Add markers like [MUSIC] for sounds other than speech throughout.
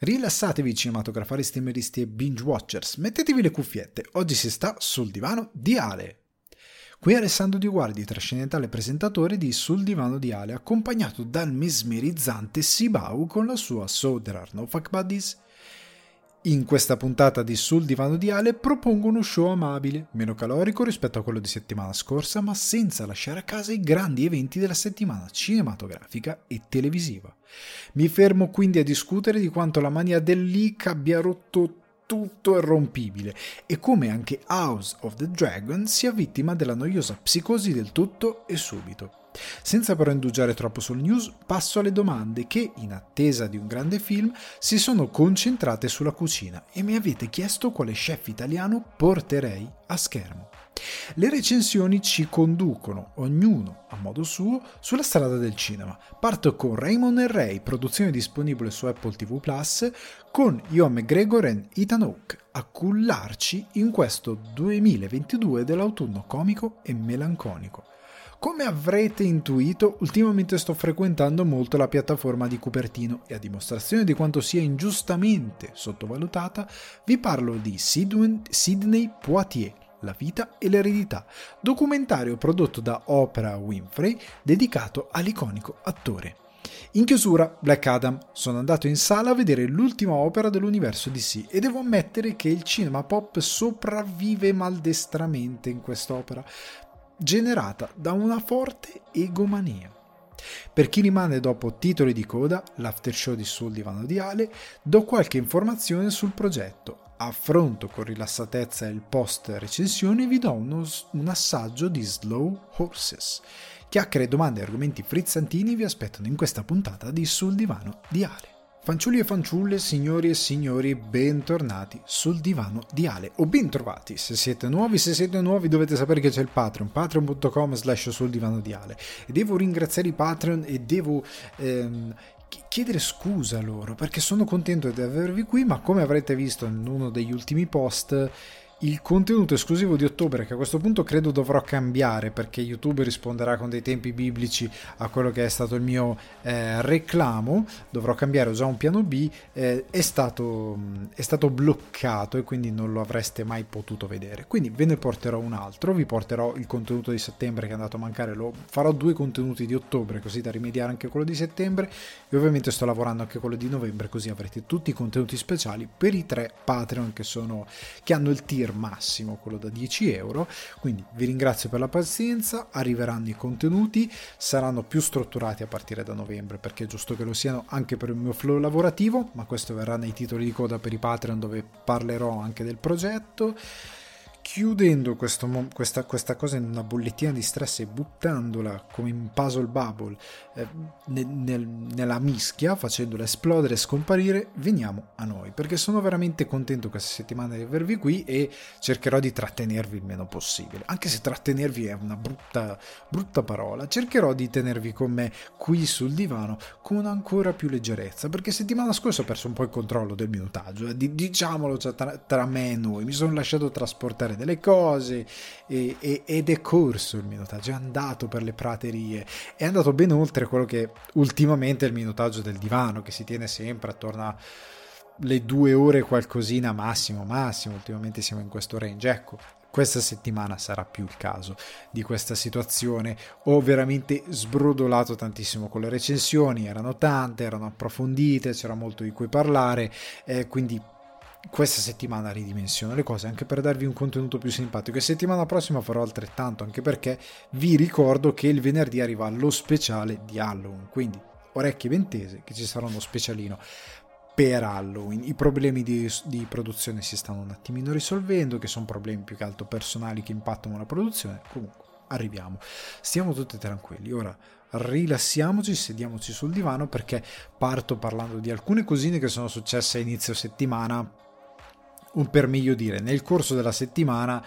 Rilassatevi cinematografari, streameristi e binge watchers, mettetevi le cuffiette, oggi si sta sul divano di Ale. Qui Alessandro Di Guardi, trascendentale presentatore di Sul divano di Ale, accompagnato dal mesmerizzante Sibau con la sua So There Are No Fuck Buddies in questa puntata di Sul divano di Ale propongo uno show amabile, meno calorico rispetto a quello di settimana scorsa, ma senza lasciare a casa i grandi eventi della settimana cinematografica e televisiva. Mi fermo quindi a discutere di quanto la mania del leak abbia rotto tutto irrompibile e come anche House of the Dragon sia vittima della noiosa psicosi del tutto e subito. Senza però indugiare troppo sul news, passo alle domande che, in attesa di un grande film, si sono concentrate sulla cucina e mi avete chiesto quale chef italiano porterei a schermo. Le recensioni ci conducono, ognuno a modo suo, sulla strada del cinema. Parto con Raymond e Ray, produzione disponibile su Apple TV Plus, con Ion McGregor e Ethan Hawke a cullarci in questo 2022 dell'autunno comico e melanconico. Come avrete intuito, ultimamente sto frequentando molto la piattaforma di Cupertino e a dimostrazione di quanto sia ingiustamente sottovalutata, vi parlo di Sidney Poitier, La vita e l'eredità, documentario prodotto da Oprah Winfrey dedicato all'iconico attore. In chiusura, Black Adam. Sono andato in sala a vedere l'ultima opera dell'universo DC e devo ammettere che il cinema pop sopravvive maldestramente in quest'opera, generata da una forte egomania. Per chi rimane dopo titoli di coda, l'after show di Sul Divano di Ale, do qualche informazione sul progetto. Affronto con rilassatezza il post recensione e vi do uno, un assaggio di Slow Horses. Chiacchiere, domande e argomenti frizzantini vi aspettano in questa puntata di Sul Divano di Ale. Fanciulli e fanciulle, signori e signori, bentornati sul divano di Ale, o bentrovati se siete nuovi, se siete nuovi dovete sapere che c'è il Patreon, patreon.com slash sul divano di Ale, e devo ringraziare i Patreon e devo ehm, chiedere scusa loro, perché sono contento di avervi qui, ma come avrete visto in uno degli ultimi post il contenuto esclusivo di ottobre, che a questo punto credo dovrò cambiare perché YouTube risponderà con dei tempi biblici a quello che è stato il mio eh, reclamo, dovrò cambiare, ho già un piano B, eh, è, stato, è stato bloccato e quindi non lo avreste mai potuto vedere. Quindi ve ne porterò un altro, vi porterò il contenuto di settembre che è andato a mancare, lo farò due contenuti di ottobre così da rimediare anche quello di settembre e ovviamente sto lavorando anche quello di novembre così avrete tutti i contenuti speciali per i tre Patreon che, sono, che hanno il tier massimo, quello da 10 euro. Quindi vi ringrazio per la pazienza, arriveranno i contenuti, saranno più strutturati a partire da novembre perché è giusto che lo siano anche per il mio flow lavorativo, ma questo verrà nei titoli di coda per i Patreon dove parlerò anche del progetto chiudendo questo, questa, questa, cosa in una bollettina di stress e buttandola come in puzzle bubble eh, nel, nel, nella mischia, facendola esplodere e scomparire, veniamo a noi, perché sono veramente contento questa settimana di avervi qui e cercherò di trattenervi il meno possibile, anche se trattenervi è una brutta, brutta parola, cercherò di tenervi con me qui sul divano con ancora più leggerezza, perché settimana scorsa ho perso un po' il controllo del minutaggio, eh, diciamolo tra, tra me e noi, mi sono lasciato trasportare delle cose e, e, ed è corso il minutaggio, è andato per le praterie, è andato ben oltre quello che ultimamente è il minutaggio del divano, che si tiene sempre attorno alle due ore qualcosina massimo, massimo, ultimamente siamo in questo range, ecco. Questa settimana sarà più il caso di questa situazione. Ho veramente sbrodolato tantissimo con le recensioni, erano tante, erano approfondite, c'era molto di cui parlare, eh, quindi questa settimana ridimensiono le cose anche per darvi un contenuto più simpatico. E settimana prossima farò altrettanto anche perché vi ricordo che il venerdì arriva lo speciale di Halloween. Quindi orecchie ventese che ci sarà uno specialino per Halloween. I problemi di, di produzione si stanno un attimino risolvendo che sono problemi più che altro personali che impattano la produzione. Comunque arriviamo. Stiamo tutti tranquilli. Ora rilassiamoci, sediamoci sul divano perché parto parlando di alcune cosine che sono successe a inizio settimana un per meglio dire, nel corso della settimana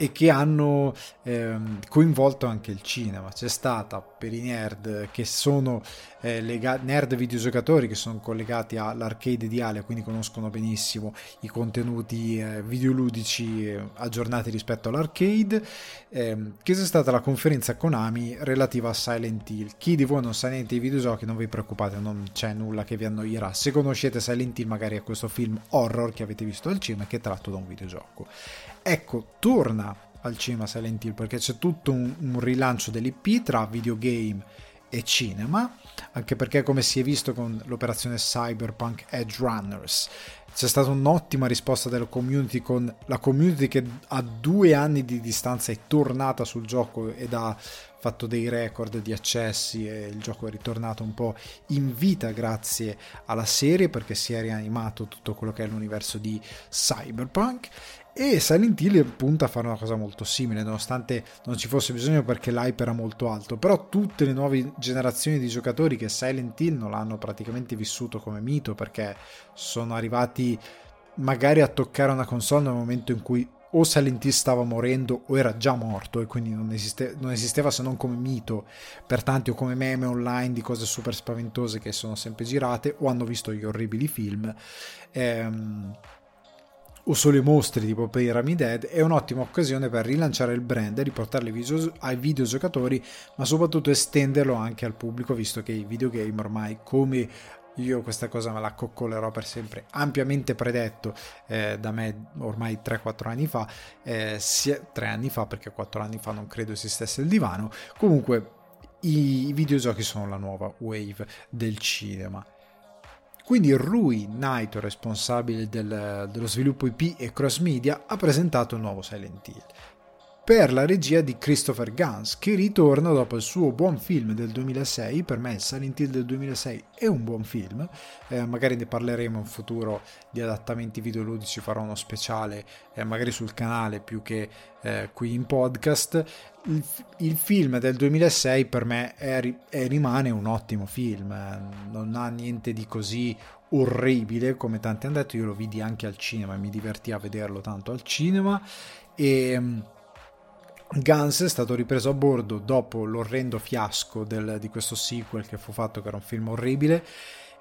e che hanno ehm, coinvolto anche il cinema. C'è stata per i nerd che sono eh, legati, nerd videogiocatori che sono collegati all'arcade di Ale, quindi conoscono benissimo i contenuti eh, videoludici eh, aggiornati rispetto all'arcade, ehm, che è stata la conferenza Konami relativa a Silent Hill. Chi di voi non sa niente di videogiochi, non vi preoccupate, non c'è nulla che vi annoierà. Se conoscete Silent Hill, magari è questo film horror che avete visto al cinema che è tratto da un videogioco. Ecco, torna al cinema Silent Hill perché c'è tutto un, un rilancio dell'IP tra videogame e cinema, anche perché come si è visto con l'operazione Cyberpunk Edge Runners c'è stata un'ottima risposta della community con la community che a due anni di distanza è tornata sul gioco ed ha fatto dei record di accessi e il gioco è ritornato un po' in vita grazie alla serie perché si è rianimato tutto quello che è l'universo di Cyberpunk e Silent Hill punta a fare una cosa molto simile, nonostante non ci fosse bisogno perché l'hype era molto alto. Però tutte le nuove generazioni di giocatori che Silent Hill non l'hanno praticamente vissuto come mito perché sono arrivati magari a toccare una console nel momento in cui o Silent Hill stava morendo o era già morto e quindi non, esiste, non, esisteva se non come mito per tanti o come meme online di cose super spaventose che sono sempre girate o hanno visto gli orribili film. Ehm, o solo i mostri tipo Pyramid Dead è un'ottima occasione per rilanciare il brand e riportarli ai videogiocatori ma soprattutto estenderlo anche al pubblico visto che i videogame ormai come io questa cosa me la coccolerò per sempre ampiamente predetto eh, da me ormai 3-4 anni fa eh, sia, 3 anni fa perché 4 anni fa non credo esistesse il divano comunque i videogiochi sono la nuova wave del cinema quindi Rui Naito, responsabile del, dello sviluppo IP e cross media, ha presentato il nuovo Silent Hill per la regia di Christopher Gans, che ritorna dopo il suo buon film del 2006. Per me Silent Hill del 2006 è un buon film, eh, magari ne parleremo in futuro di adattamenti videoludici, farò uno speciale eh, magari sul canale più che eh, qui in podcast. Il, il, film del 2006 per me è, è, rimane un ottimo film, non ha niente di così orribile come tanti hanno detto, io lo vidi anche al cinema mi divertì a vederlo tanto al cinema e Guns è stato ripreso a bordo dopo l'orrendo fiasco del, di questo sequel che fu fatto, che era un film orribile,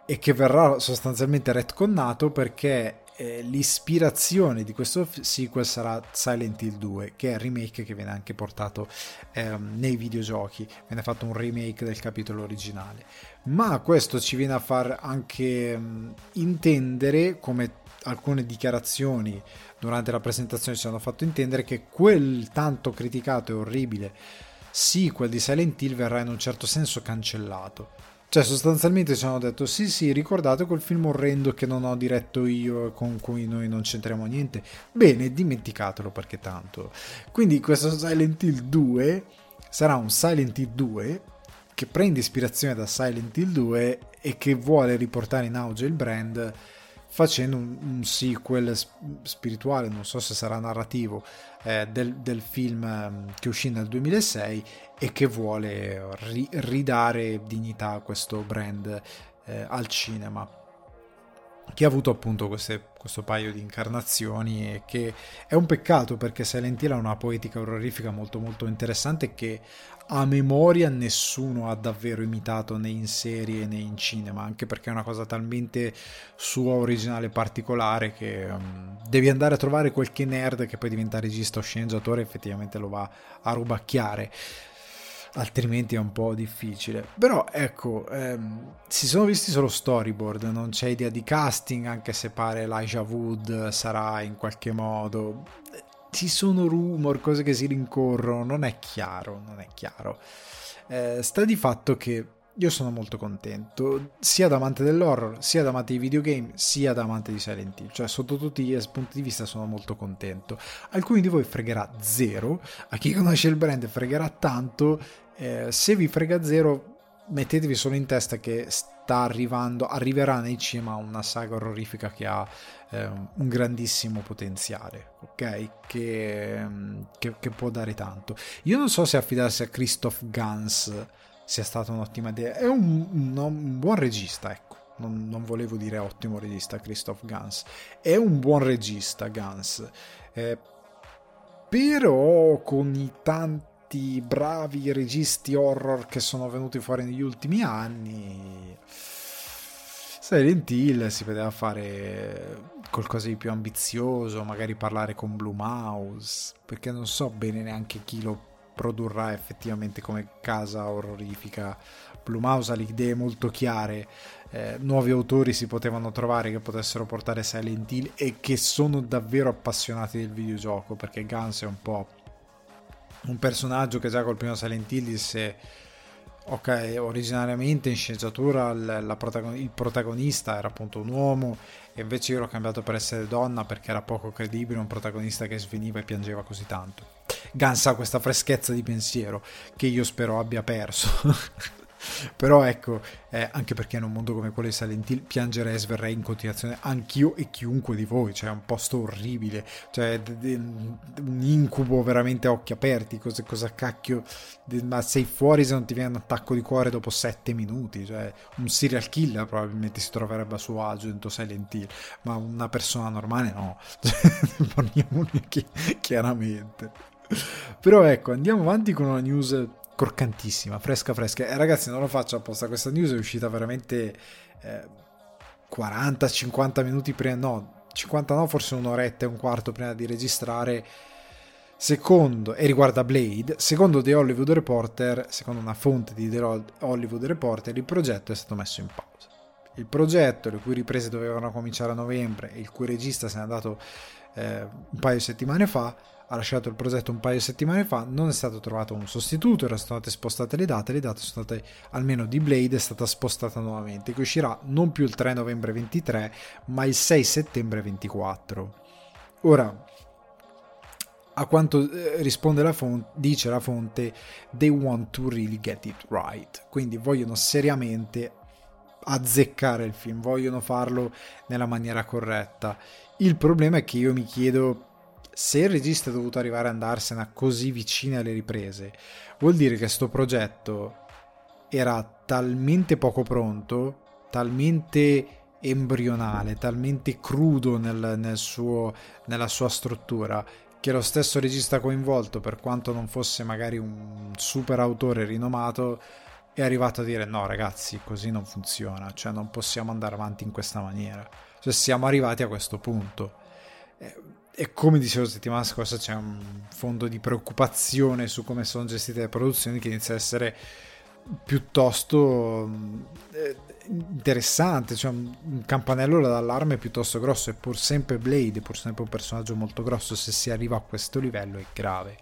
e che verrà sostanzialmente retconnato perché eh, l'ispirazione di questo sequel sarà Silent Hill 2, che è il remake che viene anche portato ehm, nei videogiochi, viene fatto un remake del capitolo originale. Ma questo ci viene a far anche mh, intendere come alcune dichiarazioni durante la presentazione ci hanno fatto intendere che quel tanto criticato e orribile sequel di Silent Hill verrà in un certo senso cancellato. Cioè, sostanzialmente ci hanno detto: sì, sì, ricordate quel film orrendo che non ho diretto io e con cui noi non c'entriamo niente. Bene, dimenticatelo perché tanto. Quindi, questo Silent Hill 2 sarà un Silent Hill 2 che prende ispirazione da Silent Hill 2 e che vuole riportare in auge il brand facendo un, un, sequel spirituale, non so se sarà narrativo, eh, del, del, film ehm, che uscì nel 2006 e che vuole ri, ridare dignità a questo brand eh, al cinema che ha avuto appunto queste, questo paio di incarnazioni e che è un peccato perché Silent Hill ha una poetica orrorifica molto molto interessante che a memoria nessuno ha davvero imitato né in serie né in cinema, anche perché è una cosa talmente sua, originale particolare che um, devi andare a trovare qualche nerd che poi diventa regista o sceneggiatore e effettivamente lo va a rubacchiare altrimenti è un po' difficile. Però ecco, ehm, si sono visti solo storyboard, non c'è idea di casting, anche se pare Elijah Wood sarà in qualche modo. Ci sono rumor, cose che si rincorrono, non è chiaro, non è chiaro. Eh, sta di fatto che io sono molto contento, sia da amante dell'horror, sia da amante di videogame, sia da amante di Silent Hill, cioè sotto tutti gli punti di vista sono molto contento. Alcuni di voi fregherà zero, a chi conosce il brand fregherà tanto, eh, se vi frega zero mettetevi solo in testa che sta arrivando, arriverà nei cinema una saga orrorifica che ha eh, un grandissimo potenziale, ok? Che, che, che, può dare tanto. Io non so se affidarsi a Christoph Gans sia stata un'ottima idea. È un, un, un buon regista, ecco. Non, non, volevo dire ottimo regista Christoph Gans. È un buon regista Gans. Eh, però con i tanti tanti bravi registi horror che sono venuti fuori negli ultimi anni. Silent Hill si poteva fare qualcosa di più ambizioso, magari parlare con Blue Mouse, perché non so bene neanche chi lo produrrà effettivamente come casa horrorifica. Blue Mouse ha le idee molto chiare, eh, nuovi autori si potevano trovare che potessero portare Silent Hill e che sono davvero appassionati del videogioco, perché Guns è un po' un personaggio che già col primo Silent Hill disse ok, originariamente in sceneggiatura il, protagon- il, protagonista era appunto un uomo e invece io l'ho cambiato per essere donna perché era poco credibile un protagonista che sveniva e piangeva così tanto. Gans ha questa freschezza di pensiero che io spero abbia perso. [LAUGHS] Però ecco, eh, anche perché in un mondo come quello di Silent Hill piangerei e sverrei in continuazione anch'io e chiunque di voi, cioè è un posto orribile, cioè d- d- un incubo veramente a occhi aperti, cosa, cosa cacchio, d- ma sei fuori se non ti viene un attacco di cuore dopo sette minuti, cioè un serial killer probabilmente si troverebbe a suo agio dentro Silent Hill, ma una persona normale no, [LAUGHS] parliamone chiaramente. Però ecco, andiamo avanti con una news croccantissima, fresca fresca. E ragazzi, non lo faccio apposta, questa news è uscita veramente eh, 40-50 minuti prima, no, 50 no, forse un'oretta e un quarto prima di registrare. Secondo, e riguarda Blade, secondo The Hollywood Reporter, secondo una fonte di The Hollywood Reporter, il progetto è stato messo in pausa. Il progetto, le cui riprese dovevano cominciare a novembre e il cui regista se n'è andato eh, un paio di settimane fa, ha lasciato il progetto un paio di settimane fa, non è stato trovato un sostituto, erano state spostate le date, le date sono state, almeno di Blade è stata spostata nuovamente, che uscirà non più il 3 novembre 23, ma il 6 settembre 24. Ora, a quanto eh, risponde la fonte, dice la fonte, they want to really get it right, quindi vogliono seriamente azzeccare il film, vogliono farlo nella maniera corretta. Il problema è che io mi chiedo se il regista è dovuto arrivare a andarsene così vicine alle riprese, vuol dire che questo progetto era talmente poco pronto, talmente embrionale, talmente crudo nel, nel suo, nella sua struttura, che lo stesso regista coinvolto, per quanto non fosse magari un super autore rinomato, è arrivato a dire no ragazzi, così non funziona, cioè non possiamo andare avanti in questa maniera. Cioè siamo arrivati a questo punto. E come dicevo la settimana scorsa c'è un fondo di preoccupazione su come sono gestite le produzioni che inizia a essere piuttosto eh, interessante, cioè un campanello d'allarme piuttosto grosso, e pur sempre Blade, pur sempre un personaggio molto grosso, se si arriva a questo livello è grave.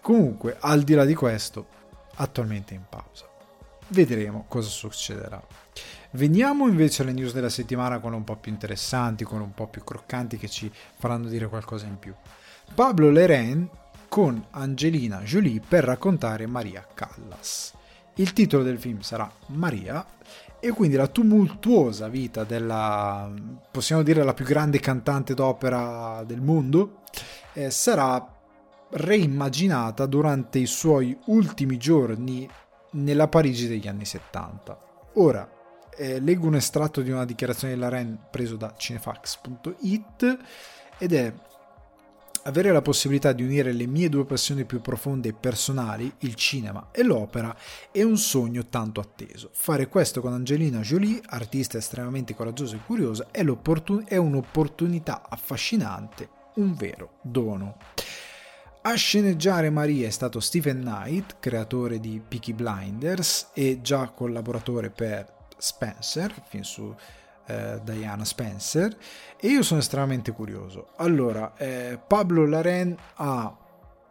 Comunque, al di là di questo, attualmente in pausa. Vedremo cosa succederà. Veniamo invece alle news della settimana con un po' più interessanti, con un po' più croccanti che ci faranno dire qualcosa in più. Pablo Leren con Angelina Jolie per raccontare Maria Callas. Il titolo del film sarà Maria e quindi la tumultuosa vita della, possiamo dire, la più grande cantante d'opera del mondo eh, sarà reimmaginata durante i suoi ultimi giorni nella Parigi degli anni 70. Ora, eh, leggo un estratto di una dichiarazione della Ren preso da cinefax.it ed è avere la possibilità di unire le mie due passioni più profonde e personali, il cinema e l'opera, è un sogno tanto atteso. Fare questo con Angelina Jolie, artista estremamente coraggiosa e curiosa, è, è un'opportunità affascinante, un vero dono. A sceneggiare Maria è stato Stephen Knight, creatore di Peaky Blinders e già collaboratore per Spencer, film su eh, Diana Spencer, e io sono estremamente curioso. Allora, eh, Pablo Laren ha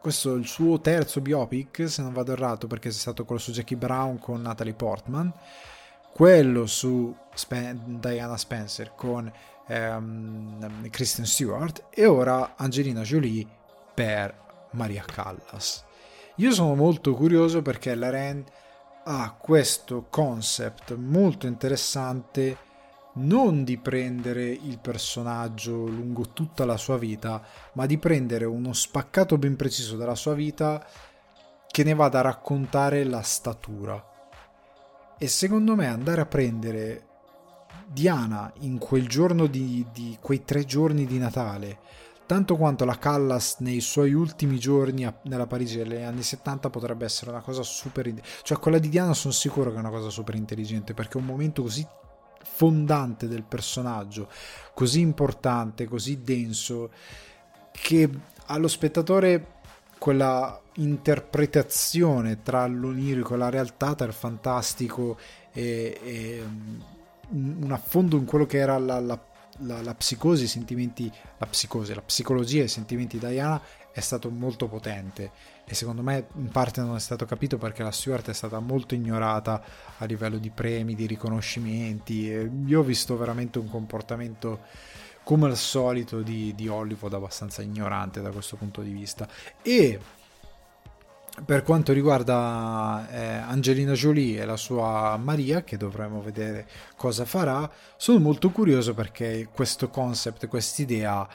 questo è il suo terzo biopic, se non vado errato, perché è stato quello su Jackie Brown con Natalie Portman, quello su Spen- Diana Spencer con ehm, Kristen Stewart e ora Angelina Jolie per Maria Callas. Io sono molto curioso perché Laren ha questo concept molto interessante non di prendere il personaggio lungo tutta la sua vita, ma di prendere uno spaccato ben preciso della sua vita che ne vada a raccontare la statura. E secondo me andare a prendere Diana in quel giorno di, di quei tre giorni di Natale, tanto quanto la Callas nei suoi ultimi giorni nella Parigi degli anni 70 potrebbe essere una cosa super cioè quella di Diana sono sicuro che è una cosa super intelligente perché è un momento così fondante del personaggio così importante così denso che allo spettatore quella interpretazione tra l'onirico e la realtà tra il fantastico e, e un affondo in quello che era la, la la, la, psicosi, i sentimenti, la psicosi, la psicologia e i sentimenti di Diana è stato molto potente e secondo me in parte non è stato capito perché la Stewart è stata molto ignorata a livello di premi, di riconoscimenti. Io ho visto veramente un comportamento come al solito di, di Hollywood abbastanza ignorante da questo punto di vista e per quanto riguarda eh, Angelina Jolie e la sua Maria, che dovremo vedere cosa farà, sono molto curioso perché questo concept, quest'idea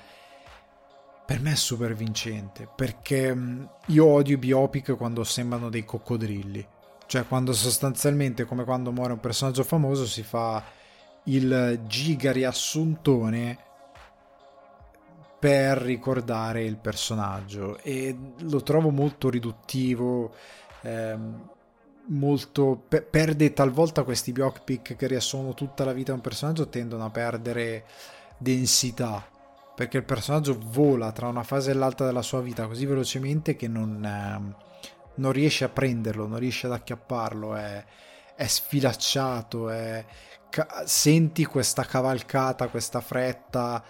per me è super vincente, perché mm, io odio i biopic quando sembrano dei coccodrilli, cioè quando sostanzialmente, come quando muore un personaggio famoso, si fa il giga riassuntone per ricordare il personaggio e lo trovo molto riduttivo ehm, molto pe- perde talvolta questi biopic che riassumono tutta la vita di un personaggio tendono a perdere densità perché il personaggio vola tra una fase e l'altra della sua vita così velocemente che non, ehm, non riesce a prenderlo non riesce ad acchiapparlo è, è sfilacciato è, ca- senti questa cavalcata questa fretta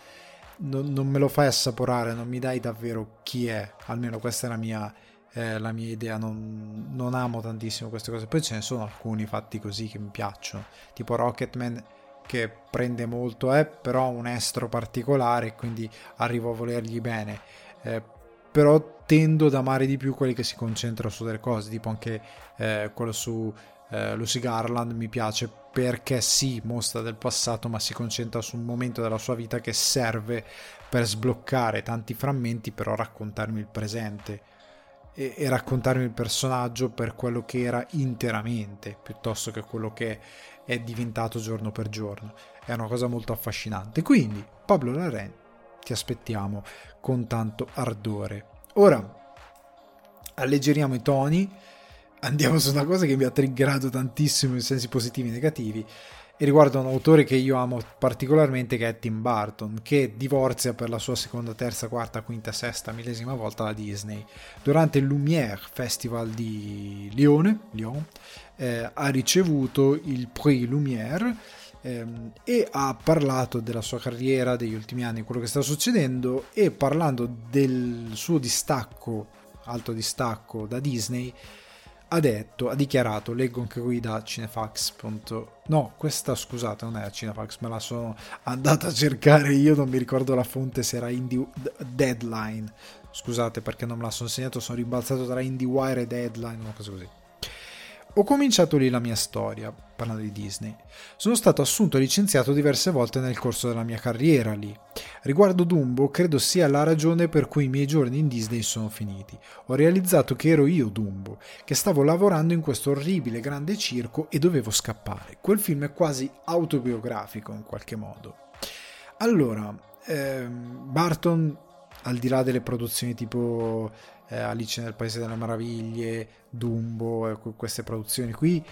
non, non, me lo fai assaporare, non mi dai davvero chi è, almeno questa è la mia, eh, la mia idea, non, non, amo tantissimo queste cose, poi ce ne sono alcuni fatti così che mi piacciono, tipo Rocketman che prende molto, è eh, però un estro particolare, quindi arrivo a volergli bene, eh, però tendo ad amare di più quelli che si concentrano su delle cose, tipo anche eh, quello su eh, Lucy Garland mi piace perché sì, mostra del passato, ma si concentra su un momento della sua vita che serve per sbloccare tanti frammenti, però raccontarmi il presente e, e raccontarmi il personaggio per quello che era interamente, piuttosto che quello che è diventato giorno per giorno. È una cosa molto affascinante. Quindi, Pablo Larrain, ti aspettiamo con tanto ardore. Ora, alleggeriamo i toni andiamo su una cosa che mi ha triggerato tantissimo in sensi positivi e negativi e riguarda un autore che io amo particolarmente che è Tim Burton che divorzia per la sua seconda, terza, quarta, quinta, sesta, millesima volta da Disney. Durante il Lumière Festival di Lione Lyon, eh, ha ricevuto il Prix Lumière ehm, e ha parlato della sua carriera degli ultimi anni, quello che sta succedendo e parlando del suo distacco alto distacco da Disney ha detto, ha dichiarato, leggo anche qui da Cinefax. No, questa scusate, non è Cinefax, me la sono andata a cercare io, non mi ricordo la fonte se era Indie Deadline. Scusate perché non me la sono segnato, sono rimbalzato tra IndieWire e Deadline, una cosa così. Ho cominciato lì la mia storia, parlando di Disney. Sono stato assunto e licenziato diverse volte nel corso della mia carriera lì. Riguardo Dumbo, credo sia la ragione per cui i miei giorni in Disney sono finiti. Ho realizzato che ero io Dumbo, che stavo lavorando in questo orribile grande circo e dovevo scappare. Quel film è quasi autobiografico in qualche modo. Allora, ehm, Barton, al di là delle produzioni tipo eh, Alice nel Paese delle Meraviglie, Dumbo, eh, queste produzioni qui,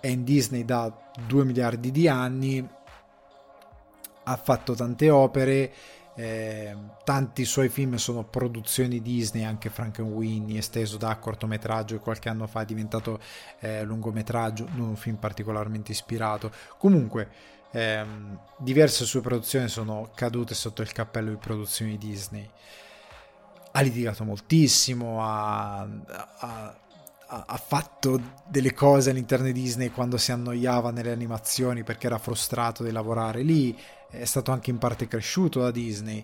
è in Disney da 2 miliardi di anni, ha fatto tante opere, eh, tanti suoi film sono produzioni Disney, anche Frankenweenie esteso da cortometraggio e qualche anno fa è diventato eh, lungometraggio, non un film particolarmente ispirato. Comunque, ehm, diverse sue produzioni sono cadute sotto il cappello di produzioni Disney ha litigato moltissimo, ha, ha, ha, fatto delle cose all'interno di Disney quando si annoiava nelle animazioni perché era frustrato di lavorare lì, è stato anche in parte cresciuto da Disney,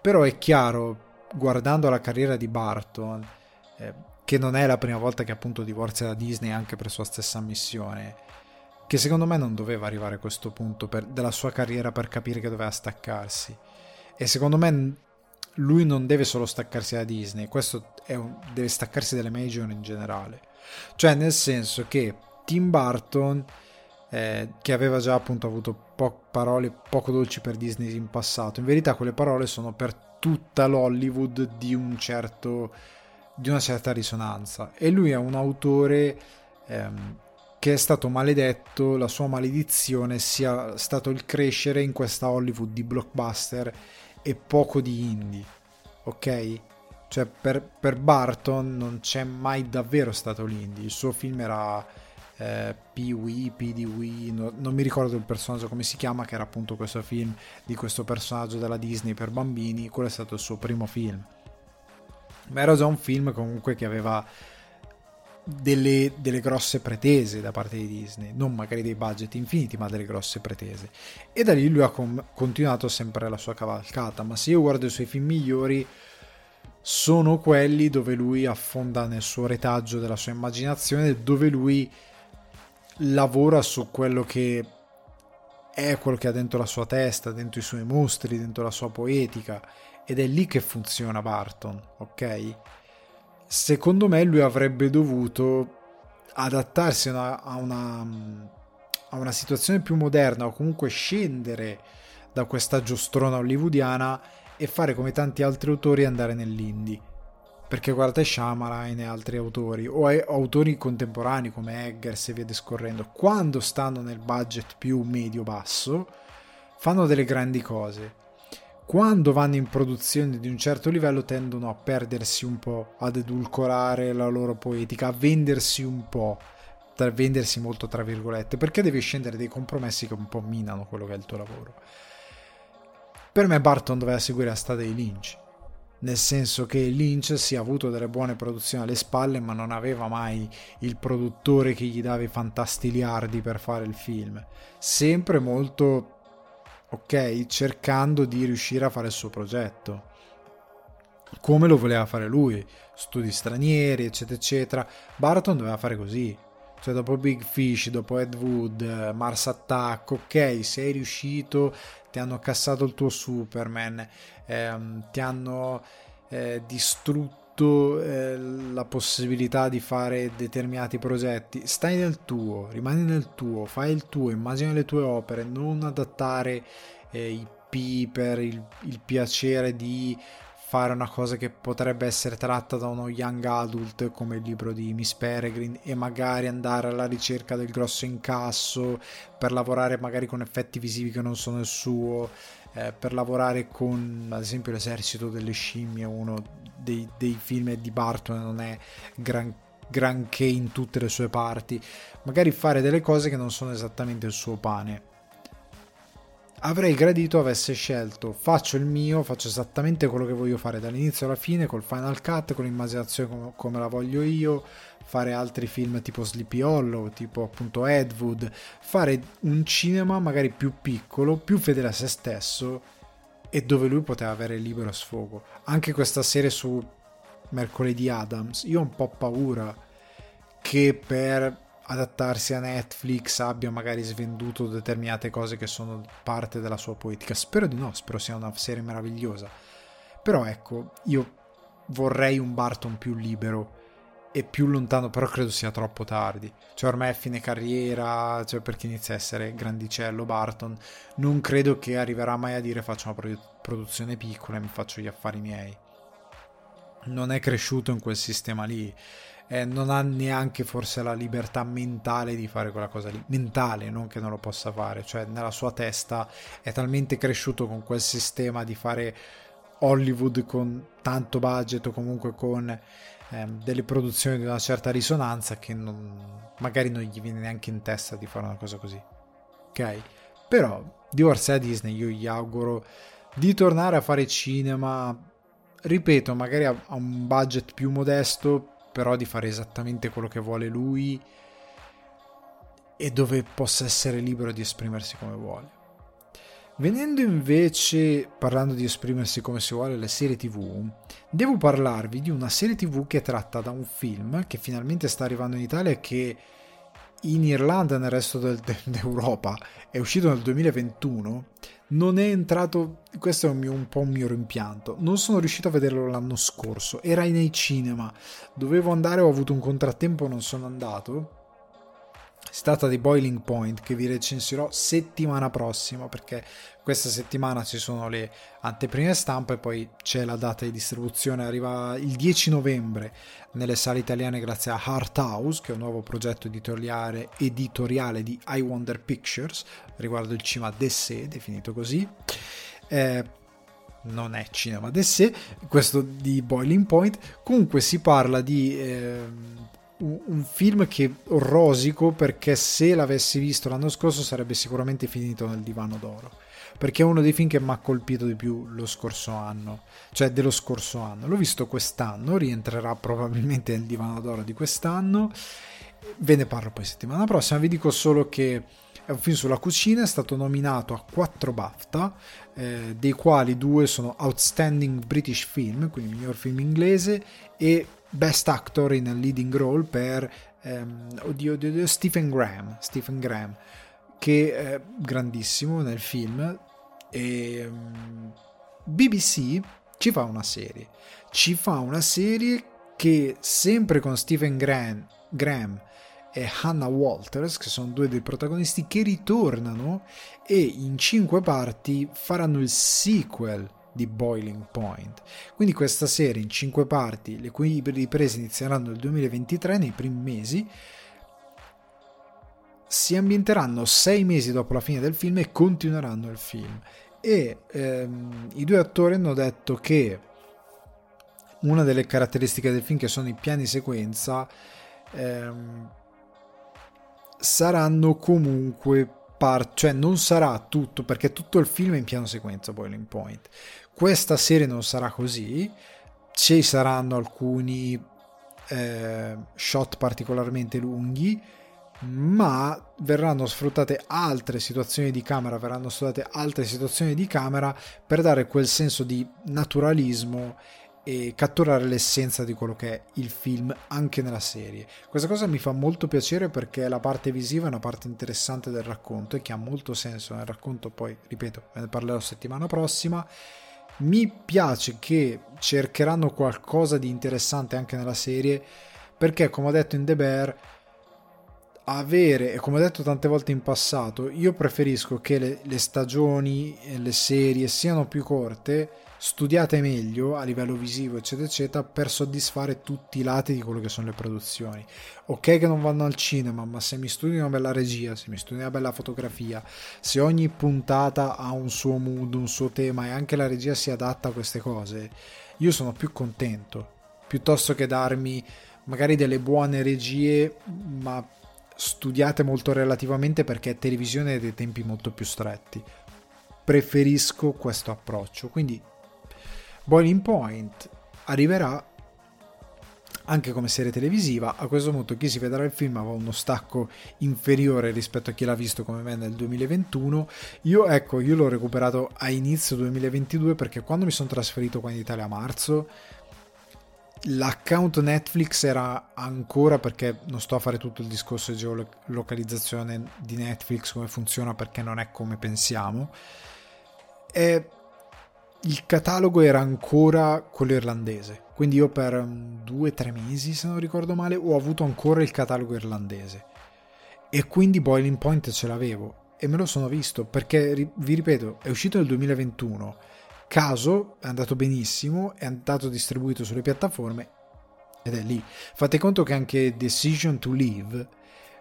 però è chiaro, guardando la carriera di Barton, eh, che non è la prima volta che appunto divorzia da Disney anche per sua stessa ammissione, che secondo me non doveva arrivare a questo punto per, della sua carriera per capire che doveva staccarsi. E secondo me lui non deve solo staccarsi da Disney, questo un, deve staccarsi dalle major in generale. Cioè, nel senso che Tim Burton eh, che aveva già appunto avuto po- parole poco dolci per Disney in passato. In verità quelle parole sono per tutta l'Hollywood di, un certo, di una certa risonanza e lui è un autore ehm, che è stato maledetto, la sua maledizione sia stato il crescere in questa Hollywood di blockbuster e poco di indie, ok? Cioè per, per Barton non c'è mai davvero stato l'indie, il suo film era eh, Pee-wee, PD-wee, no, non mi ricordo il personaggio come si chiama, che era appunto questo film di questo personaggio della Disney per bambini, quello è stato il suo primo film. Ma era già un film comunque che aveva delle, delle, grosse pretese da parte di Disney, non magari dei budget infiniti, ma delle grosse pretese. E da lì lui ha com- continuato sempre la sua cavalcata. Ma se io guardo i suoi film migliori, sono quelli dove lui affonda nel suo retaggio della sua immaginazione, dove lui lavora su quello che è quello che ha dentro la sua testa, dentro i suoi mostri, dentro la sua poetica. Ed è lì che funziona Barton, ok? Secondo me lui avrebbe dovuto adattarsi a una, a una situazione più moderna o comunque scendere da questa giostrona hollywoodiana e fare come tanti altri autori andare nell'indie. Perché guarda Shyamalan e altri autori o autori contemporanei come Eggers e via discorrendo quando stanno nel budget più medio basso fanno delle grandi cose quando vanno in produzione di un certo livello tendono a perdersi un po', ad edulcorare la loro poetica, a vendersi un po', a vendersi molto tra virgolette, perché devi scendere dei compromessi che un po' minano quello che è il tuo lavoro. Per me Barton doveva seguire la strada di Lynch, nel senso che Lynch si è avuto delle buone produzioni alle spalle, ma non aveva mai il produttore che gli dava i fantastiliardi per fare il film. Sempre molto ok? Cercando di riuscire a fare il suo progetto. Come lo voleva fare lui, studi stranieri, eccetera, eccetera. Barton doveva fare così. Cioè, dopo Big Fish, dopo Ed Wood, Mars Attack, ok, sei riuscito, ti hanno cassato il tuo Superman, ehm, ti hanno eh, distrutto eh, la possibilità di fare determinati progetti. Stai nel tuo, rimani nel tuo, fai il tuo, immagina le tue opere, non adattare eh, i P per il, il piacere di fare una cosa che potrebbe essere tratta da uno young adult come il libro di Miss Peregrine e magari andare alla ricerca del grosso incasso per lavorare magari con effetti visivi che non sono il suo eh, per lavorare con ad esempio l'esercito delle scimmie uno dei, dei film di Barton non è gran, granché in tutte le sue parti. Magari fare delle cose che non sono esattamente il suo pane. Avrei gradito avesse scelto faccio il mio, faccio esattamente quello che voglio fare dall'inizio alla fine col Final Cut, con l'immaginazione come, come la voglio io, fare altri film tipo Sleepy Hollow, tipo appunto Ed Wood, fare un cinema magari più piccolo, più fedele a se stesso e dove lui poteva avere libero sfogo. Anche questa serie su Mercoledì Adams, io ho un po' paura che per adattarsi a Netflix abbia magari svenduto determinate cose che sono parte della sua poetica. Spero di no, spero sia una serie meravigliosa. Però ecco, io vorrei un Barton più libero e più lontano, però credo sia troppo tardi. Cioè ormai è fine carriera, cioè perché inizia a essere grandicello Barton. Non credo che arriverà mai a dire faccio una produzione piccola e mi faccio gli affari miei. Non è cresciuto in quel sistema lì eh, non ha neanche forse la libertà mentale di fare quella cosa lì, mentale, non che non lo possa fare, cioè nella sua testa è talmente cresciuto con quel sistema di fare Hollywood con tanto budget o comunque con eh, delle produzioni di una certa risonanza che non, magari non gli viene neanche in testa di fare una cosa così. Ok? Però di Orsay a Disney io gli auguro di tornare a fare cinema, ripeto, magari a, a un budget più modesto però di fare esattamente quello che vuole lui e dove possa essere libero di esprimersi come vuole. Venendo invece, parlando di esprimersi come si vuole, alle serie tv, devo parlarvi di una serie tv che è tratta da un film che finalmente sta arrivando in Italia e che in Irlanda e nel resto del, d'Europa è uscito nel 2021 non è entrato questo è un, mio, un, po' un mio rimpianto. Non sono riuscito a vederlo l'anno scorso. Era nei cinema. Dovevo andare ho avuto un contrattempo non sono andato Si tratta di Boiling Point che vi recensirò settimana prossima perché questa settimana ci sono le anteprime stampe e poi c'è la data di distribuzione, arriva il 10 novembre nelle sale italiane grazie a Heart House che è un nuovo progetto editoriale, editoriale di I Wonder Pictures riguardo il cinema d'essè, definito così. Eh, non è cinema d'essè, questo di Boiling Point. Comunque si parla di... Eh, un film che rosico perché se l'avessi visto l'anno scorso sarebbe sicuramente finito nel divano d'oro perché è uno dei film che mi ha colpito di più lo scorso anno cioè dello scorso anno. L'ho visto quest'anno rientrerà probabilmente nel divano d'oro di quest'anno. Ve ne parlo poi settimana prossima. Vi dico solo che è un film sulla cucina, è stato nominato a 4 BAFTA, eh, dei quali due sono Outstanding British Film, quindi miglior film inglese, e Best Actor in a Leading Role per ehm, oddio, oddio, oddio, Stephen Graham, Stephen Graham, che è grandissimo nel film. E um, BBC ci fa una serie, ci fa una serie che sempre con Stephen Graham, Graham e Hannah Walters, che sono due dei protagonisti, che ritornano e in cinque parti faranno il sequel di Boiling Point. Quindi questa serie in cinque parti, le cui riprese inizieranno nel 2023, nei primi mesi, si ambienteranno sei mesi dopo la fine del film e continueranno il film. E ehm, i due attori hanno detto che una delle caratteristiche del film, che sono i piani sequenza, ehm, saranno comunque par- cioè non sarà tutto perché tutto il film è in piano sequenza Boiling Point questa serie non sarà così, ci saranno alcuni eh, shot particolarmente lunghi, ma verranno sfruttate altre situazioni di camera, verranno sfruttate altre situazioni di camera per dare quel senso di naturalismo e catturare l'essenza di quello che è il film anche nella serie. Questa cosa mi fa molto piacere perché la parte visiva è una parte interessante del racconto e che ha molto senso nel racconto, poi ripeto, ne parlerò settimana prossima mi piace che cercheranno qualcosa di interessante anche nella serie perché come ho detto in The Bear avere e come ho detto tante volte in passato io preferisco che le, le stagioni e le serie siano più corte studiate meglio a livello visivo, eccetera, eccetera, per soddisfare tutti i lati di quello che sono le produzioni. Ok che non vanno al cinema, ma se mi studi una bella regia, se mi studi una bella fotografia, se ogni puntata ha un suo mood, un suo tema e anche la regia si adatta a queste cose, io sono più contento, piuttosto che darmi magari delle buone regie, ma studiate molto relativamente perché è televisione ha dei tempi molto più stretti. Preferisco questo approccio, quindi Boiling Point arriverà anche come serie televisiva. A questo punto chi si vedrà il film avrà uno stacco inferiore rispetto a chi l'ha visto come me nel 2021. Io ecco, io l'ho recuperato a inizio 2022 perché quando mi sono trasferito qua in Italia a marzo l'account Netflix era ancora perché non sto a fare tutto il discorso di geolocalizzazione di Netflix come funziona perché non è come pensiamo. E il catalogo era ancora quello irlandese. Quindi io per um, due o tre mesi, se non ricordo male, ho avuto ancora il catalogo irlandese. E quindi Boiling Point ce l'avevo. E me lo sono visto perché, vi ripeto, è uscito nel 2021. Caso, è andato benissimo, è andato distribuito sulle piattaforme ed è lì. Fate conto che anche Decision to Live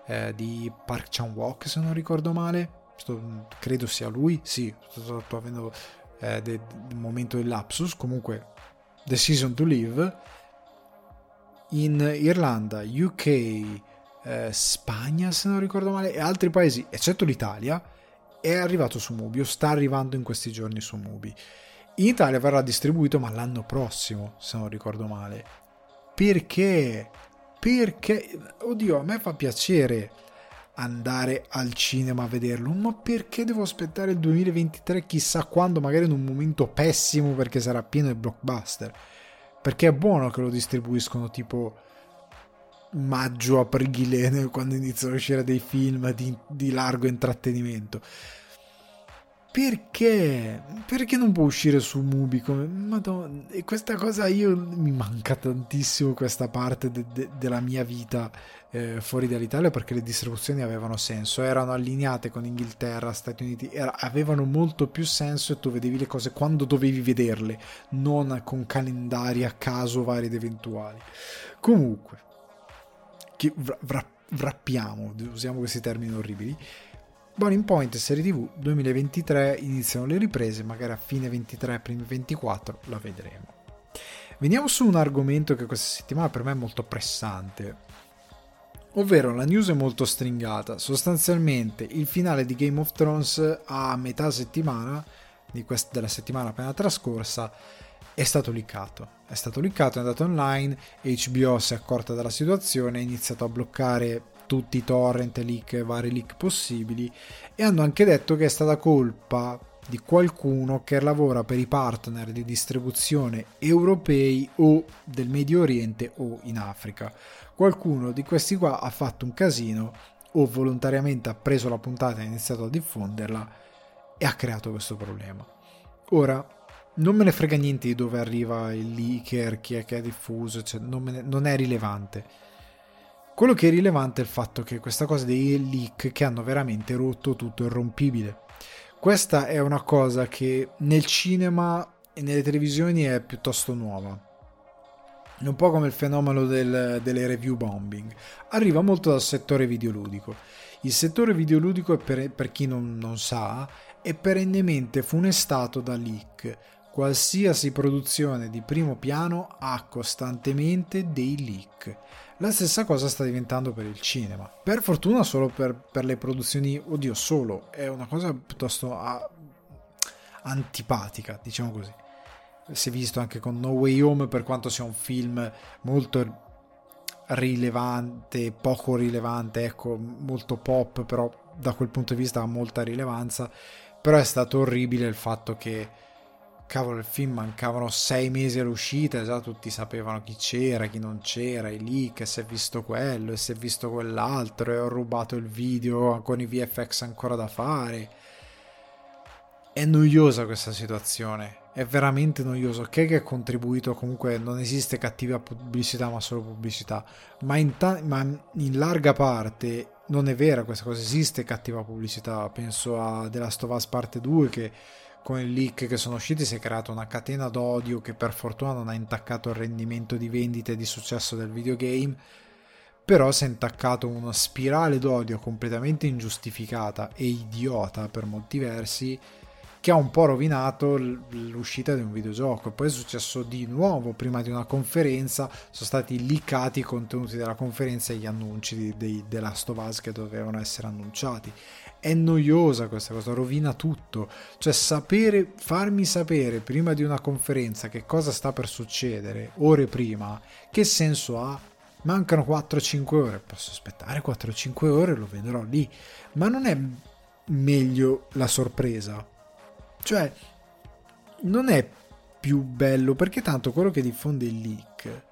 eh, di Park Chan-wook, se non ricordo male, sto, credo sia lui, sì, sto, sto avendo eh, del, del momento del lapsus, comunque Season to Live, in Irlanda, UK, eh, Spagna se non ricordo male, e altri paesi, eccetto l'Italia, è arrivato su Mubi o sta arrivando in questi giorni su Mubi. In Italia verrà distribuito ma l'anno prossimo, se non ricordo male. Perché? Perché, oddio, a me fa piacere andare al cinema a vederlo, ma perché devo aspettare il 2023 chissà quando, magari in un momento pessimo perché sarà pieno di blockbuster? Perché è buono che lo distribuiscono tipo maggio, aprile, [LAUGHS] quando iniziano a uscire dei film di, di largo intrattenimento. Perché? Perché non può uscire su Mubi? Come... Madonna, e questa cosa io mi manca tantissimo questa parte de- de- della mia vita eh, fuori dall'Italia perché le distribuzioni avevano senso, erano allineate con Inghilterra, Stati Uniti, era, avevano molto più senso e tu vedevi le cose quando dovevi vederle, non con calendari a caso vari ed eventuali. Comunque, che vra- vrappiamo, usiamo questi termini orribili. Boiling Point serie TV 2023 iniziano le riprese, magari a fine 23, primi 24 la vedremo. Veniamo su un argomento che questa settimana per me è molto pressante, ovvero la news è molto stringata. Sostanzialmente il finale di Game of Thrones a metà settimana, quest- della settimana appena trascorsa, è stato liccato. È stato liccato, è andato online, HBO si è accorta della situazione, ha iniziato a bloccare tutti i torrent leak vari leak possibili e hanno anche detto che è stata colpa di qualcuno che lavora per i partner di distribuzione europei o del Medio Oriente o in Africa. Qualcuno di questi qua ha fatto un casino o volontariamente ha preso la puntata e ha iniziato a diffonderla e ha creato questo problema. Ora, non me ne frega niente di dove arriva il leaker, chi è che ha diffuso, cioè non, ne, non è rilevante quello che è rilevante è il fatto che questa cosa dei leak che hanno veramente rotto tutto il rompibile. Questa è una cosa che nel cinema e nelle televisioni è piuttosto nuova. È un po' come il fenomeno del, delle review bombing. Arriva molto dal settore videoludico. Il settore videoludico, per, per chi non, non sa, è perennemente funestato da leak. Qualsiasi produzione di primo piano ha costantemente dei leak la stessa cosa sta diventando per il cinema. Per fortuna solo per, per le produzioni, oddio solo, è una cosa piuttosto a, antipatica, diciamo così. Si è visto anche con No Way Home per quanto sia un film molto rilevante, poco rilevante, ecco, molto pop, però da quel punto di vista ha molta rilevanza. Però è stato orribile il fatto che cavolo, il film mancavano sei mesi all'uscita, già tutti sapevano chi c'era, chi non c'era, i leak, e si è visto quello, e si è visto quell'altro, e ho rubato il video con i VFX ancora da fare. È noiosa questa situazione, è veramente noioso. Che che ha contribuito comunque, non esiste cattiva pubblicità, ma solo pubblicità, ma in, ta- ma in larga parte non è vera questa cosa, esiste cattiva pubblicità. Penso a The Last of Us Parte 2 che con i leak che sono usciti si è creata una catena d'odio che per fortuna non ha intaccato il rendimento di vendite e di successo del videogame, però si è intaccato una spirale d'odio completamente ingiustificata e idiota per molti versi che ha un po' rovinato l'uscita di un videogioco. Poi è successo di nuovo, prima di una conferenza, sono stati leakati i contenuti della conferenza e gli annunci The Last of Us che dovevano essere annunciati. È noiosa questa cosa, rovina tutto. Cioè sapere, farmi sapere prima di una conferenza che cosa sta per succedere, ore prima, che senso ha? Mancano 4-5 ore, posso aspettare 4-5 ore, lo vedrò lì. Ma non è meglio la sorpresa? Cioè, non è più bello perché tanto quello che diffonde il leak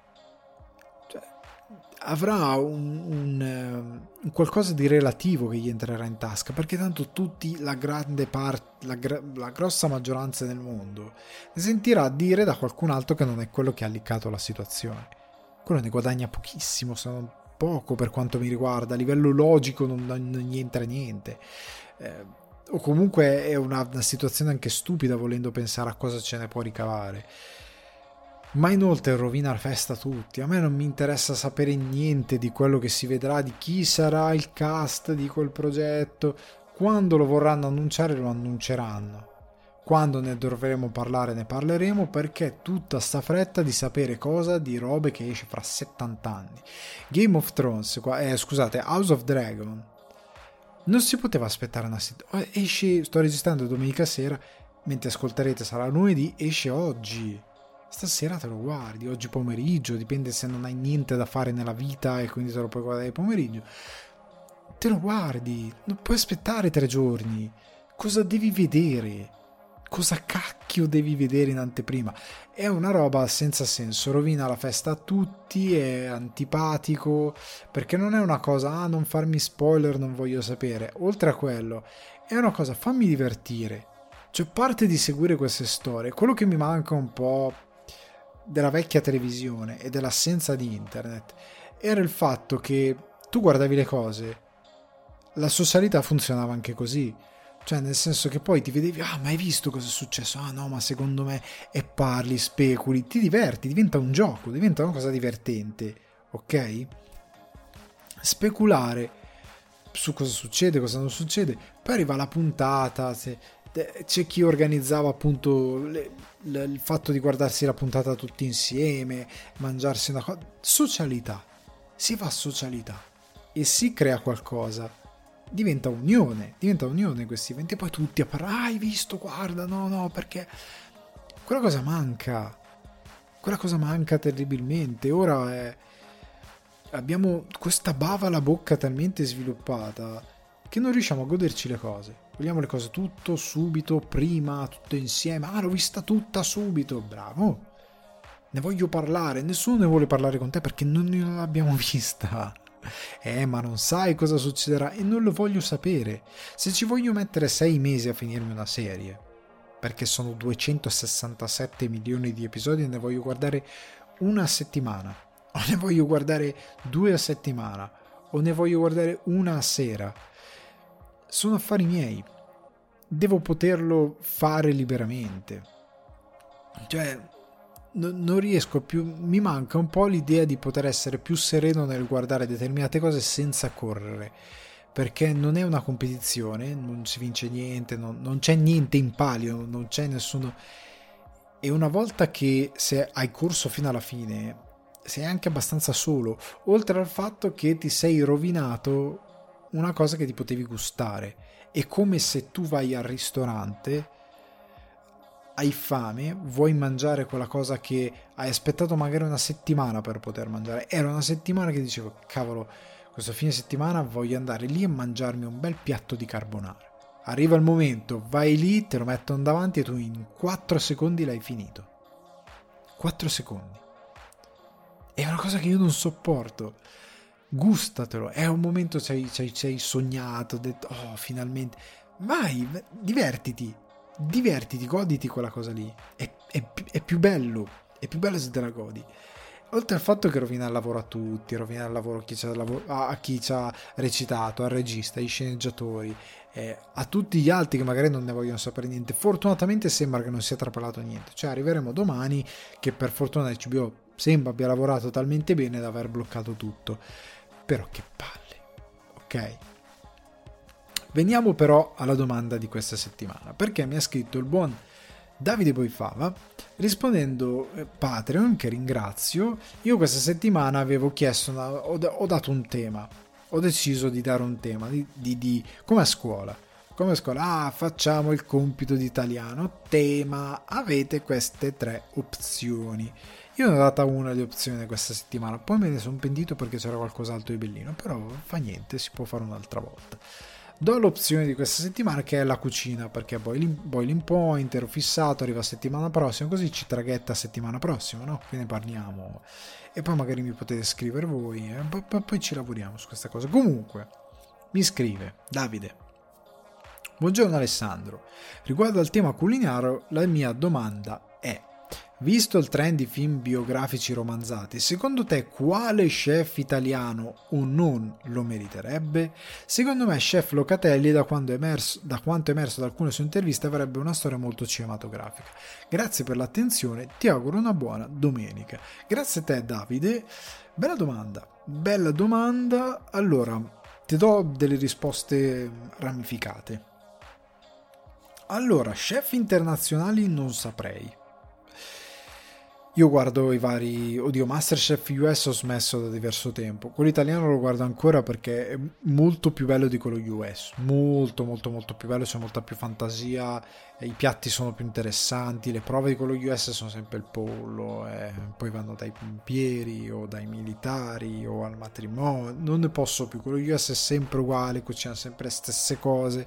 avrà un, un, un, eh, qualcosa di relativo che gli entrerà in tasca perché tanto tutti, la grande parte, la, la grossa maggioranza del mondo sentirà dire da qualcun altro che non è quello che ha liccato la situazione. Quello ne guadagna pochissimo, se non poco per quanto mi riguarda, a livello logico non, non gli entra niente. Eh, o comunque è una, una situazione anche stupida volendo pensare a cosa ce ne può ricavare ma inoltre rovina la festa a tutti. A me non mi interessa sapere niente di quello che si vedrà, di chi sarà il cast di quel progetto. Quando lo vorranno annunciare, lo annunceranno. Quando ne dovremo parlare, ne parleremo perché tutta sta fretta di sapere cosa di robe che esce fra 70 anni. Game of Thrones, eh, scusate, House of Dragon non si poteva aspettare una settimana. Esce, sto registrando domenica sera, mentre ascolterete sarà lunedì, esce oggi. Stasera te lo guardi, oggi pomeriggio, dipende se non hai niente da fare nella vita e quindi te lo puoi guardare pomeriggio. Te lo guardi, non puoi aspettare tre giorni. Cosa devi vedere? cosa cacchio devi vedere in anteprima? È una roba senza senso, rovina la festa a tutti, è antipatico, perché non è una cosa, ah non farmi spoiler, non voglio sapere. Oltre a quello, è una cosa, fammi divertire. Cioè, parte di seguire queste storie. Quello che mi manca un po' della vecchia televisione e dell'assenza di internet era il fatto che tu guardavi le cose, la socialità funzionava anche così. Cioè, nel senso che poi ti vedevi, ah, ma hai visto cosa è successo? Ah, no, ma secondo me. E parli, speculi, ti diverti, diventa un gioco, diventa una cosa divertente, ok? Speculare su cosa succede, cosa non succede. Poi arriva la puntata, se, c'è chi organizzava appunto le, le, il fatto di guardarsi la puntata tutti insieme, mangiarsi una cosa. Socialità. Si fa socialità e si crea qualcosa diventa unione, diventa unione questi eventi, e poi tutti a parlare, ah, hai visto, guarda, no, no, perché quella cosa manca, quella cosa manca terribilmente, ora è... abbiamo questa bava alla bocca talmente sviluppata che non riusciamo a goderci le cose, vogliamo le cose tutto, subito, prima, tutto insieme, ah, l'ho vista tutta subito, bravo, ne voglio parlare, nessuno ne vuole parlare con te perché non l'abbiamo [LAUGHS] vista. Eh, ma non sai cosa succederà e non lo voglio sapere. Se ci voglio mettere sei mesi a finirmi una serie, perché sono 267 milioni di episodi e ne voglio guardare una a settimana, o ne voglio guardare due a settimana, o ne voglio guardare una a sera, sono affari miei. Devo poterlo fare liberamente. Cioè, non riesco più, mi manca un po' l'idea di poter essere più sereno nel guardare determinate cose senza correre, perché non è una competizione, non si vince niente, non, non c'è niente in palio, non c'è nessuno... E una volta che se hai corso fino alla fine, sei anche abbastanza solo, oltre al fatto che ti sei rovinato una cosa che ti potevi gustare. È come se tu vai al ristorante hai fame, vuoi mangiare quella cosa che hai aspettato magari una settimana per poter mangiare. Era una settimana che dicevo, cavolo, questo fine settimana voglio andare lì e mangiarmi un bel piatto di carbonara. Arriva il momento, vai lì, te lo mettono davanti e tu in 4 secondi l'hai finito. 4 secondi. È una cosa che io non sopporto. Gustatelo, è un momento che hai sognato, detto, oh, finalmente. Vai, divertiti, divertiti, goditi quella cosa lì. È, è, è, più bello, è più bello se te la godi. Oltre al fatto che rovina il lavoro a tutti, rovina il lavoro a chi ci ha recitato, al regista, ai sceneggiatori, eh, a tutti gli altri che magari non ne vogliono sapere niente. Fortunatamente sembra che non sia trapelato niente. Cioè arriveremo domani che per fortuna HBO sembra abbia lavorato talmente bene da aver bloccato tutto. Però che palle, ok? Veniamo però alla domanda di questa settimana, perché mi ha scritto il buon Davide Boifava rispondendo eh, Patreon, che ringrazio, io questa settimana avevo chiesto, una, ho, ho, dato un tema, ho deciso di dare un tema, di, di, di come a scuola. Come a scuola, ah, facciamo il compito di italiano, tema, avete queste tre opzioni. Io ne ho data una di opzione questa settimana, poi me ne sono pentito perché c'era qualcos'altro di bellino, però fa niente, si può fare un'altra volta. Do l'opzione di questa settimana che è la cucina perché boiling, boiling point ero fissato arriva settimana prossima così ci traghetta settimana prossima no? quindi parliamo? E poi magari mi potete scrivere voi e poi, poi, poi ci lavoriamo su questa cosa. Comunque mi scrive Davide. Buongiorno Alessandro. Riguardo al tema culinario la mia domanda è Visto il trend di film biografici romanzati, secondo te quale chef italiano o non lo meriterebbe? Secondo me chef Locatelli, da, emerso, da quanto emerso da alcune sue interviste, avrebbe una storia molto cinematografica. Grazie per l'attenzione, ti auguro una buona domenica. Grazie a te Davide. Bella domanda, bella domanda. Allora, ti do delle risposte ramificate. Allora, chef internazionali non saprei io guardo i vari. Oddio, Masterchef US ho smesso da diverso tempo. Quello italiano lo guardo ancora perché è molto più bello di quello US. Molto, molto, molto più bello. C'è molta più fantasia. I piatti sono più interessanti. Le prove di quello US sono sempre il pollo. Eh. Poi vanno dai pompieri o dai militari o al matrimonio. Non ne posso più. Quello US è sempre uguale. Cucina sempre le stesse cose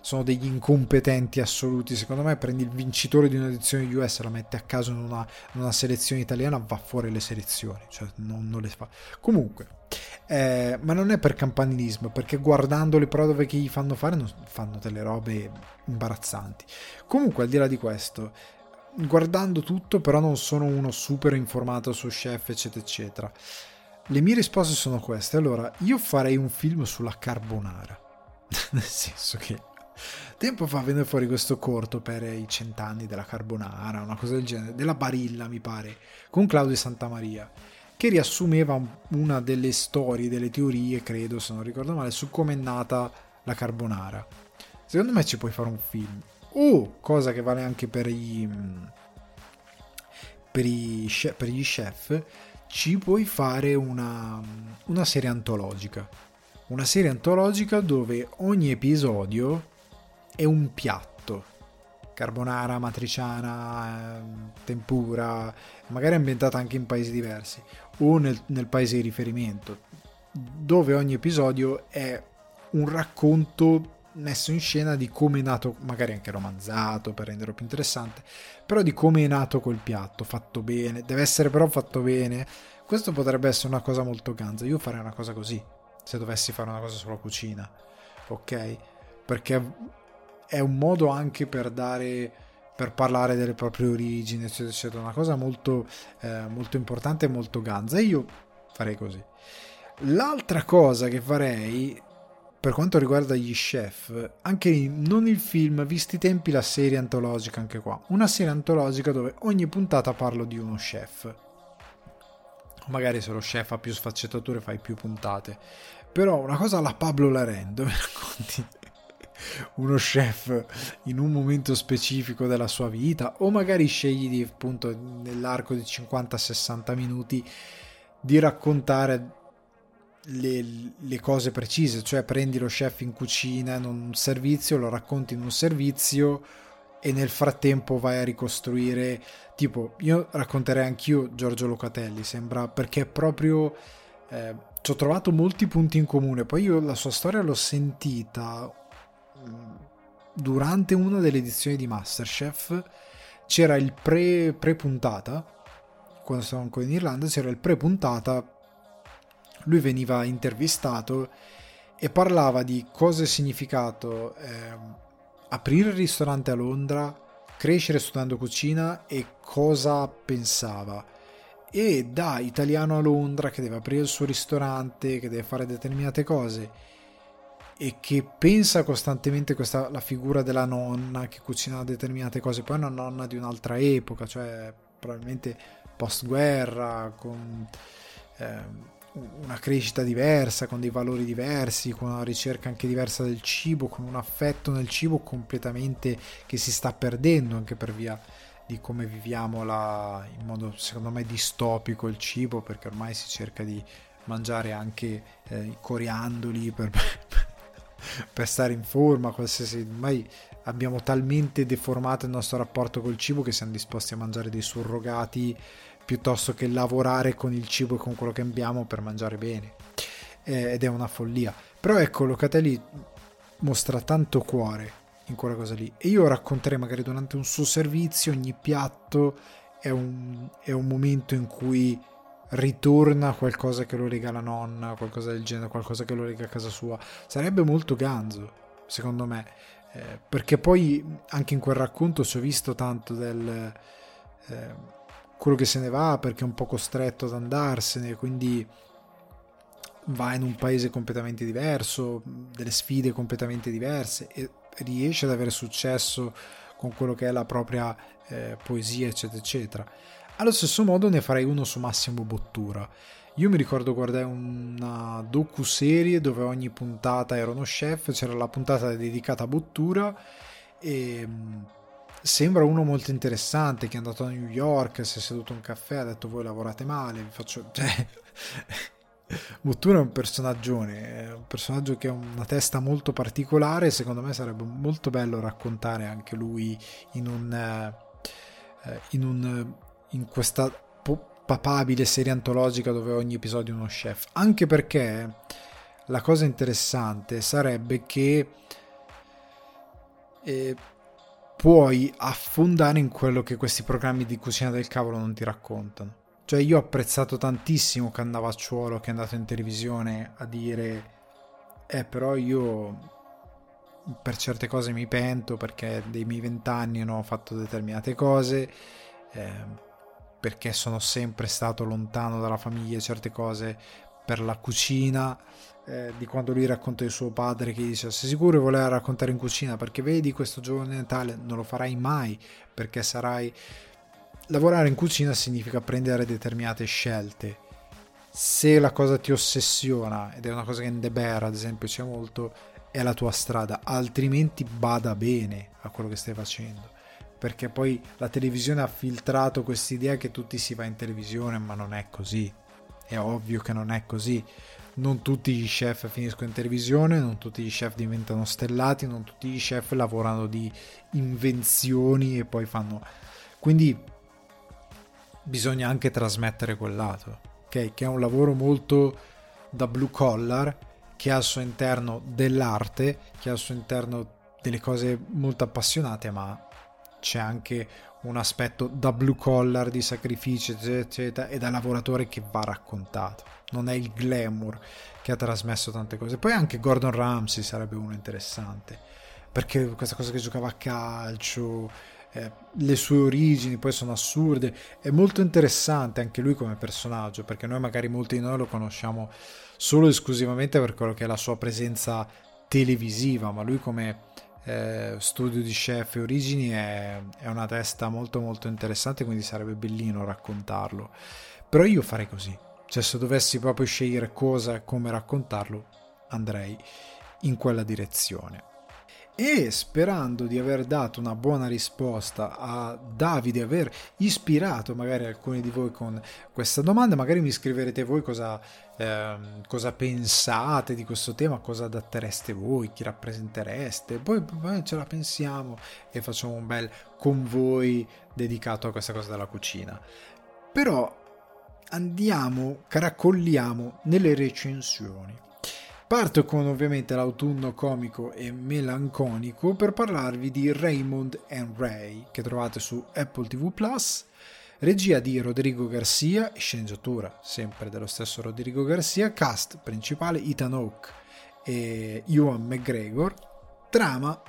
sono degli incompetenti assoluti. Secondo me prendi il vincitore di un'edizione US, la metti a caso in una, in una selezione italiana, va fuori le selezioni, cioè non, non le fa. Comunque, Eh, ma non è per campanilismo, perché guardando le prove che gli fanno fare, fanno delle robe imbarazzanti. Comunque, al di là di questo, guardando tutto, però non sono uno super informato su chef, eccetera, eccetera. Le mie risposte sono queste. Allora, io farei un film sulla carbonara. [LAUGHS] Nel senso che tempo fa venne fuori questo corto per i cent'anni della carbonara, una cosa del genere, della Barilla, mi pare, con Claudio Santamaria che riassumeva una delle storie, delle teorie, credo, se non ricordo male, su come è nata la carbonara. Secondo me ci puoi fare un film. O, cosa che vale anche per, i, per, i, per gli chef, ci puoi fare una, una serie antologica. Una serie antologica dove ogni episodio è un piatto carbonara, matriciana, ehm, tempura, magari ambientata anche in paesi diversi o nel, nel paese di riferimento, dove ogni episodio è un racconto messo in scena di come è nato, magari anche romanzato per renderlo più interessante, però di come è nato quel piatto, fatto bene, deve essere però fatto bene. Questo potrebbe essere una cosa molto ganza. Io farei una cosa così, se dovessi fare una cosa sulla cucina, ok? Perché è un modo anche per dare per parlare delle proprie origini eccetera eccetera. Una cosa molto, eh, molto importante e molto ganza. Io farei così. L'altra cosa che farei per quanto riguarda gli chef anche non il film visti i tempi la serie antologica anche qua. Una serie antologica dove ogni puntata parlo di uno chef. Magari se lo chef ha più sfaccettature fai più puntate. Però una cosa alla Pablo Laren dove [LAUGHS] racconti uno chef in un momento specifico della sua vita o magari scegli di appunto nell'arco di 50-60 minuti di raccontare le, le, cose precise, cioè prendi lo chef in cucina in un servizio, lo racconti in un servizio e nel frattempo vai a ricostruire. Tipo io racconterei anch'io Giorgio Locatelli sembra perché proprio eh, ci ho trovato molti punti in comune. Poi io la sua storia l'ho sentita durante una delle edizioni di Masterchef c'era il pre, pre-puntata, quando stavo ancora in Irlanda, c'era il pre-puntata, lui veniva intervistato e parlava di cosa è significato eh, aprire il ristorante a Londra, crescere studiando cucina e cosa pensava. E da italiano a Londra che deve aprire il suo ristorante, che deve fare determinate cose e che pensa costantemente questa la figura della nonna che cucina determinate cose, poi è una nonna di un'altra epoca, cioè probabilmente post guerra, con eh, una crescita diversa, con dei valori diversi, con una ricerca anche diversa del cibo, con un affetto nel cibo completamente che si sta perdendo anche per via di come viviamo la, in modo secondo me distopico il cibo, perché ormai si cerca di mangiare anche eh, i coriandoli per, per stare in forma, qualsiasi. Ormai abbiamo talmente deformato il nostro rapporto col cibo che siamo disposti a mangiare dei surrogati piuttosto che lavorare con il cibo e con quello che abbiamo per mangiare bene. Eh, ed è una follia. Però ecco, Locatelli mostra tanto cuore in quella cosa lì. E io racconterei magari durante un suo servizio ogni piatto è un, è un momento in cui ritorna qualcosa che lo lega alla nonna, qualcosa del genere, qualcosa che lo lega a casa sua. Sarebbe molto ganzo, secondo me, eh, perché poi anche in quel racconto ci ho visto tanto del eh, quello che se ne va perché è un po' costretto ad andarsene, quindi va in un paese completamente diverso, delle sfide completamente diverse e riesce ad avere successo con quello che è la propria eh, poesia, eccetera, eccetera. Allo stesso modo ne farei uno su Massimo Bottura. Io mi ricordo guardai una docu-serie dove ogni puntata era uno chef, c'era la puntata dedicata a Bottura e mm, sembra uno molto interessante che è andato a New York, si è seduto a un caffè, ha detto voi lavorate male, vi faccio... [LAUGHS] Cioè, Bottura è un personaggione, è un personaggio che ha una testa molto particolare, secondo me sarebbe molto bello raccontare anche lui in un... Eh, in un in questa papabile serie antologica dove ogni episodio è uno chef. Anche perché la cosa interessante sarebbe che eh, puoi affondare in quello che questi programmi di cucina del cavolo non ti raccontano. Cioè io ho apprezzato tantissimo Cannavacciuolo che è andato in televisione a dire eh però io per certe cose mi pento perché dei miei vent'anni non ho fatto determinate cose, eh, perché sono sempre stato lontano dalla famiglia, certe cose per la cucina, eh, di quando lui racconta di suo padre che dice sei sicuro voleva raccontare in cucina perché vedi questo giorno di Natale non lo farai mai perché sarai... Lavorare in cucina significa prendere determinate scelte. Se la cosa ti ossessiona, ed è una cosa che in The Bear ad esempio c'è molto, è la tua strada, altrimenti bada bene a quello che stai facendo. Perché poi la televisione ha filtrato quest'idea che tutti si va in televisione, ma non è così. È ovvio che non è così. Non tutti gli chef finiscono in televisione, non tutti gli chef diventano stellati, non tutti gli chef lavorano di invenzioni e poi fanno. Quindi bisogna anche trasmettere quel lato, ok? Che è un lavoro molto da blue collar che ha al suo interno dell'arte, che ha al suo interno delle cose molto appassionate, ma c'è anche un aspetto da blue collar di sacrificio, eccetera, eccetera, e da lavoratore che va raccontato. Non è il glamour che ha trasmesso tante cose. Poi anche Gordon Ramsay sarebbe uno interessante, perché questa cosa che giocava a calcio, eh, le sue origini poi sono assurde, è molto interessante anche lui come personaggio, perché noi magari molti di noi lo conosciamo solo esclusivamente per quello che è la sua presenza televisiva, ma lui come eh, studio di chef e origini è, è, una testa molto molto interessante, quindi sarebbe bellino raccontarlo. Però io farei così, cioè se dovessi proprio scegliere cosa e come raccontarlo, andrei in quella direzione e sperando di aver dato una buona risposta a Davide, aver ispirato magari alcuni di voi con questa domanda, magari mi scriverete voi cosa, eh, cosa pensate di questo tema, cosa adattereste voi, chi rappresentereste, poi, poi ce la pensiamo e facciamo un bel con voi dedicato a questa cosa della cucina. Però andiamo, caracolliamo nelle recensioni. Parto con ovviamente l'autunno comico e melanconico per parlarvi di Raymond and Ray che trovate su Apple TV Plus, regia di Rodrigo Garcia sceneggiatura sempre dello stesso Rodrigo Garcia, cast principale Ethan Hawke e Ewan McGregor, trama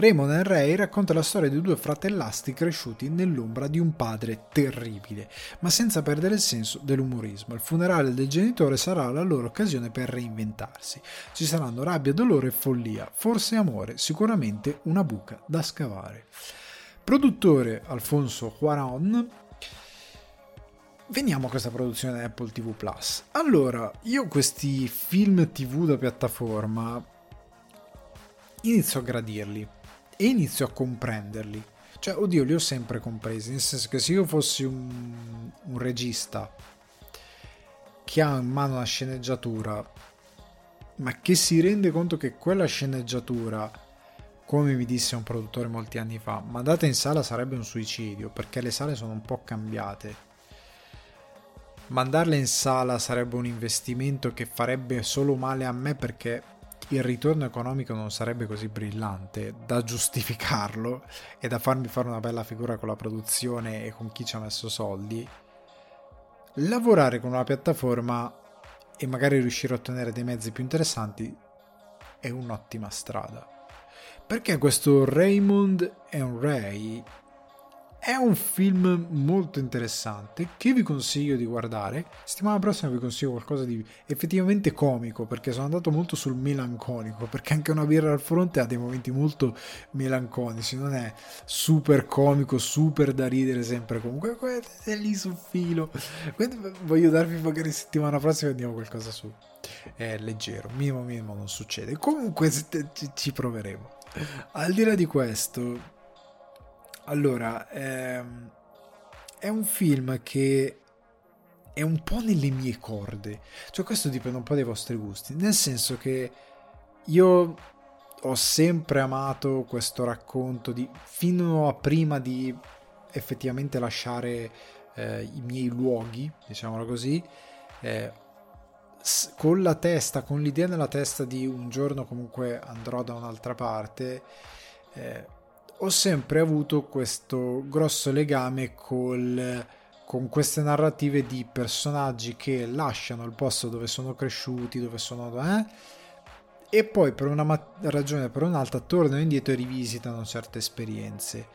Raymond and Ray racconta la storia di due fratellastri cresciuti nell'ombra di un padre terribile, ma senza perdere il senso dell'umorismo. Il funerale del genitore sarà la loro occasione per reinventarsi. Ci saranno rabbia, dolore e follia, forse amore, sicuramente una buca da scavare. Produttore Alfonso Cuaron, Veniamo a questa produzione Apple TV Plus. Allora, io questi film TV da piattaforma inizio a gradirli e inizio a comprenderli. Cioè, oddio, li ho sempre compresi, nel senso che se io fossi un, un regista che ha in mano una sceneggiatura, ma che si rende conto che quella sceneggiatura, come mi disse un produttore molti anni fa, mandata in sala sarebbe un suicidio, perché le sale sono un po' cambiate. Mandarle in sala sarebbe un investimento che farebbe solo male a me perché il ritorno economico non sarebbe così brillante da giustificarlo e da farmi fare una bella figura con la produzione e con chi ci ha messo soldi, lavorare con una piattaforma e magari riuscire a ottenere dei mezzi più interessanti è un'ottima strada. Perché questo Raymond and Ray è un film molto interessante che vi consiglio di guardare. Settimana prossima vi consiglio qualcosa di effettivamente comico perché sono andato molto sul melanconico perché anche una birra al fronte ha dei momenti molto melanconici, non è super comico, super da ridere sempre comunque è lì sul filo. Voglio darvi magari settimana prossima andiamo qualcosa su. È leggero, minimo minimo non succede. Comunque ci proveremo. Al di là di questo, allora, ehm, è un film che è un po' nelle mie corde. Cioè, questo dipende un po' dai vostri gusti. Nel senso che io ho sempre amato questo racconto di fino a prima di effettivamente lasciare eh, i miei luoghi, diciamolo così, eh, con la testa, con l'idea nella testa di un giorno comunque andrò da un'altra parte. Eh, ho sempre avuto questo grosso legame col con queste narrative di personaggi che lasciano il posto dove sono cresciuti, dove sono... Eh, e poi per una ma- ragione o per un'altra tornano indietro e rivisitano certe esperienze.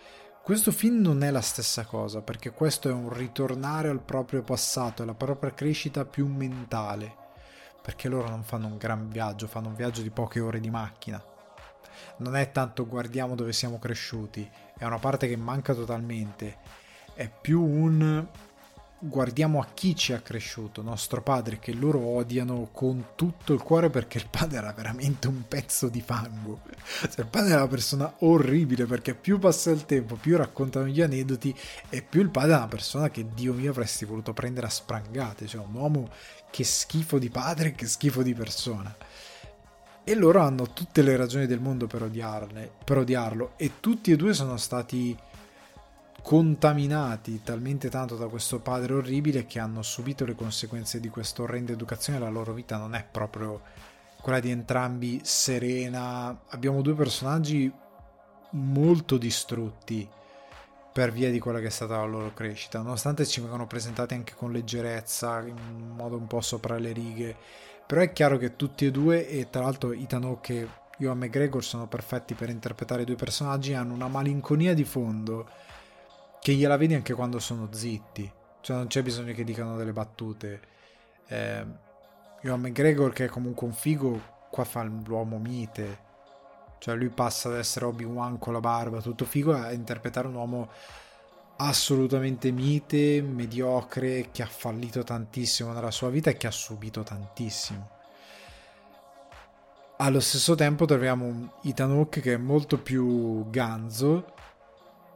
Questo film non è la stessa cosa, perché questo è un ritornare al proprio passato, alla propria crescita più mentale, perché loro non fanno un gran viaggio, fanno un viaggio di poche ore di macchina. Non è tanto guardiamo dove siamo cresciuti, è una parte che manca totalmente è più un guardiamo a chi ci ha cresciuto, nostro padre, che loro odiano con tutto il cuore perché il padre era veramente un pezzo di fango. Cioè, il padre era una persona orribile perché più passa il tempo, più raccontano gli aneddoti e più il padre è una persona che Dio mio avresti voluto prendere a sprangate, cioè un uomo che schifo di padre e che schifo di persona. E loro hanno tutte le ragioni del mondo per, odiarne, per odiarlo e tutti e due sono stati contaminati talmente tanto da questo padre orribile che hanno subito le conseguenze di questa orrenda educazione la loro vita non è proprio quella di entrambi serena. Abbiamo due personaggi molto distrutti per via di quella che è stata la loro crescita, nonostante ci vengano presentati anche con leggerezza, in modo un po' sopra le righe. Però è chiaro che tutti e due, e tra l'altro Ethan Hawke e Ewan McGregor sono perfetti per interpretare due personaggi, hanno una malinconia di fondo che gliela vedi anche quando sono zitti, cioè non c'è bisogno che dicano delle battute. Eh, Ewan McGregor che è comunque un figo, qua fa l'uomo mite, cioè lui passa ad essere Obi-Wan con la barba, tutto figo, a interpretare un uomo assolutamente mite, mediocre, che ha fallito tantissimo nella sua vita e che ha subito tantissimo. Allo stesso tempo troviamo un Ethan Hawke che è molto più ganzo,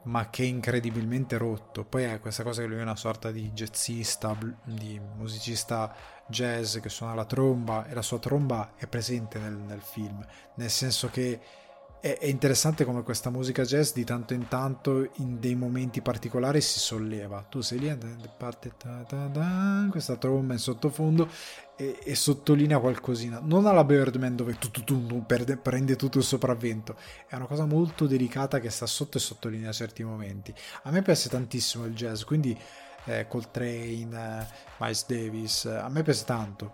ma che è incredibilmente rotto. Poi è questa cosa che lui è una sorta di jazzista, di musicista jazz che suona la tromba e la sua tromba è presente nel, nel film, nel senso che è, interessante come questa musica jazz di tanto in tanto in dei momenti particolari si solleva. Tu sei lì, parte questa tromba in sottofondo e, e, sottolinea qualcosina. Non alla Birdman dove tu, tu, tu, perde, prende tutto il sopravvento. È una cosa molto delicata che sta sotto e sottolinea certi momenti. A me piace tantissimo il jazz, quindi eh, Coltrane, eh, Miles Davis, eh, a me piace tanto.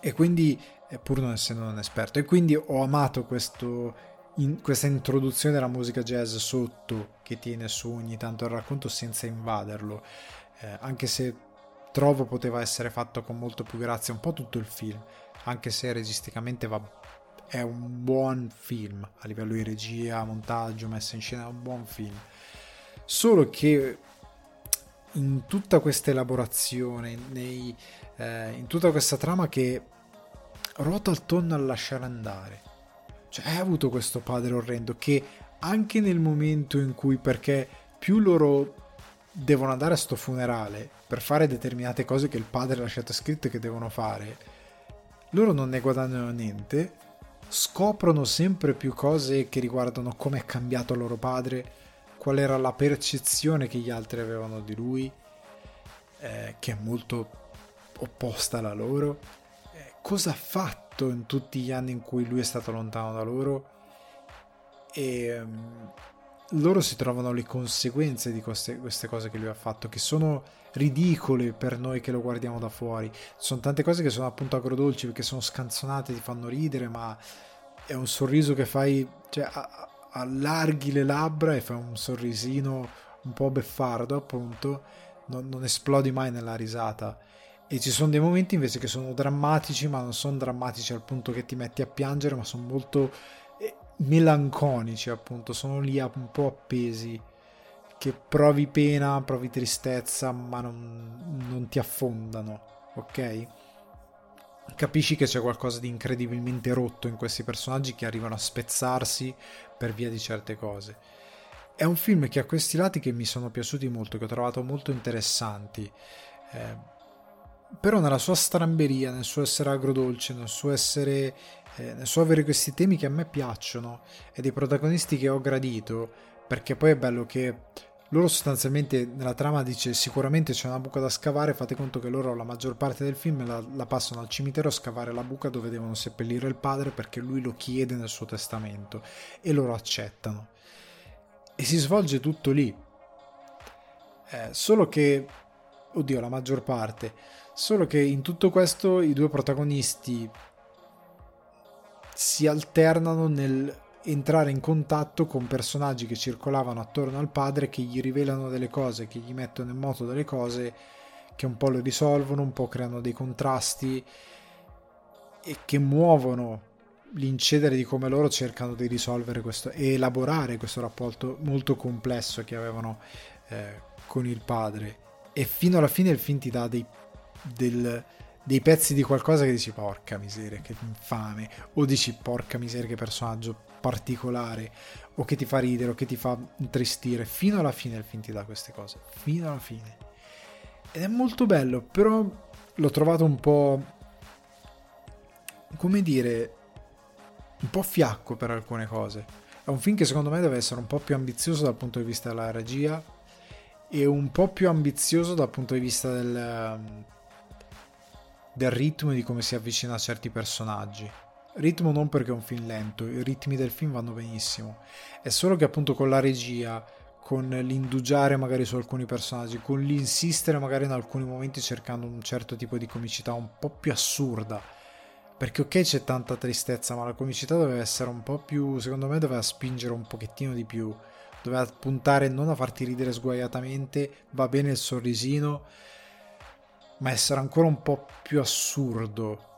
E quindi pur non essendo un esperto. E quindi ho amato questo, in, questa introduzione della musica jazz sotto che tiene su ogni tanto il racconto senza invaderlo, eh, anche se trovo poteva essere fatto con molto più grazia un po' tutto il film, anche se registicamente va, è un buon film a livello di regia, montaggio, messa in scena, è un buon film. Solo che in tutta questa elaborazione, nei, eh, in tutta questa trama che ruota attorno al lasciare andare. Cioè, hai avuto questo padre orrendo che anche nel momento in cui, perché più loro devono andare a sto funerale per fare determinate cose che il padre ha lasciato scritte che devono fare, loro non ne guadagnano niente, scoprono sempre più cose che riguardano come è cambiato loro padre, qual era la percezione che gli altri avevano di lui, eh, che è molto opposta alla loro cosa ha fatto in tutti gli anni in cui lui è stato lontano da loro? E um, loro si trovano le conseguenze di queste, queste, cose che lui ha fatto che sono ridicole per noi che lo guardiamo da fuori. Sono tante cose che sono appunto agrodolci perché sono scanzonate ti fanno ridere ma è un sorriso che fai cioè allarghi le labbra e fai un sorrisino un po' beffardo appunto. Non, non esplodi mai nella risata e ci sono dei momenti invece che sono drammatici, ma non sono drammatici al punto che ti metti a piangere, ma sono molto eh, melanconici, appunto, sono lì un po' appesi, che provi pena, provi tristezza, ma non, non ti affondano, ok? Capisci che c'è qualcosa di incredibilmente rotto in questi personaggi che arrivano a spezzarsi per via di certe cose. È un film che ha questi lati che mi sono piaciuti molto, che ho trovato molto interessanti. Eh, però nella sua stramberia, nel suo essere agrodolce, nel suo essere eh, nel suo avere questi temi che a me piacciono e dei protagonisti che ho gradito, perché poi è bello che loro sostanzialmente nella trama dice sicuramente c'è una buca da scavare, fate conto che loro la maggior parte del film la, la passano al cimitero a scavare la buca dove devono seppellire il padre perché lui lo chiede nel suo testamento e loro accettano. E si svolge tutto lì Eh, solo che, oddio, la maggior parte, solo che in tutto questo i due protagonisti si alternano nel entrare in contatto con personaggi che circolavano attorno al padre che gli rivelano delle cose, che gli mettono in moto delle cose che un po' lo risolvono, un po' creano dei contrasti e che muovono l'incedere di come loro cercano di risolvere questo e elaborare questo rapporto molto complesso che avevano eh, con il padre. E fino alla fine il film ti dà dei, del, dei pezzi di qualcosa che dici porca miseria che infame. O dici porca miseria che personaggio particolare. O che ti fa ridere o che ti fa intristire. Fino alla fine il film ti dà queste cose. Fino alla fine. Ed è molto bello però l'ho trovato un po' come dire un po' fiacco per alcune cose. È un film che secondo me deve essere un po' più ambizioso dal punto di vista della regia e un po' più ambizioso dal punto di vista del, del ritmo e di come si avvicina a certi personaggi. Ritmo non perché è un film lento, i ritmi del film vanno benissimo, è solo che appunto con la regia, con l'indugiare magari su alcuni personaggi, con l'insistere magari in alcuni momenti cercando un certo tipo di comicità un po' più assurda, perché ok c'è tanta tristezza, ma la comicità doveva essere un po' più, secondo me doveva spingere un pochettino di più, doveva puntare non a farti ridere sguaiatamente, va bene il sorrisino, ma essere ancora un po' più assurdo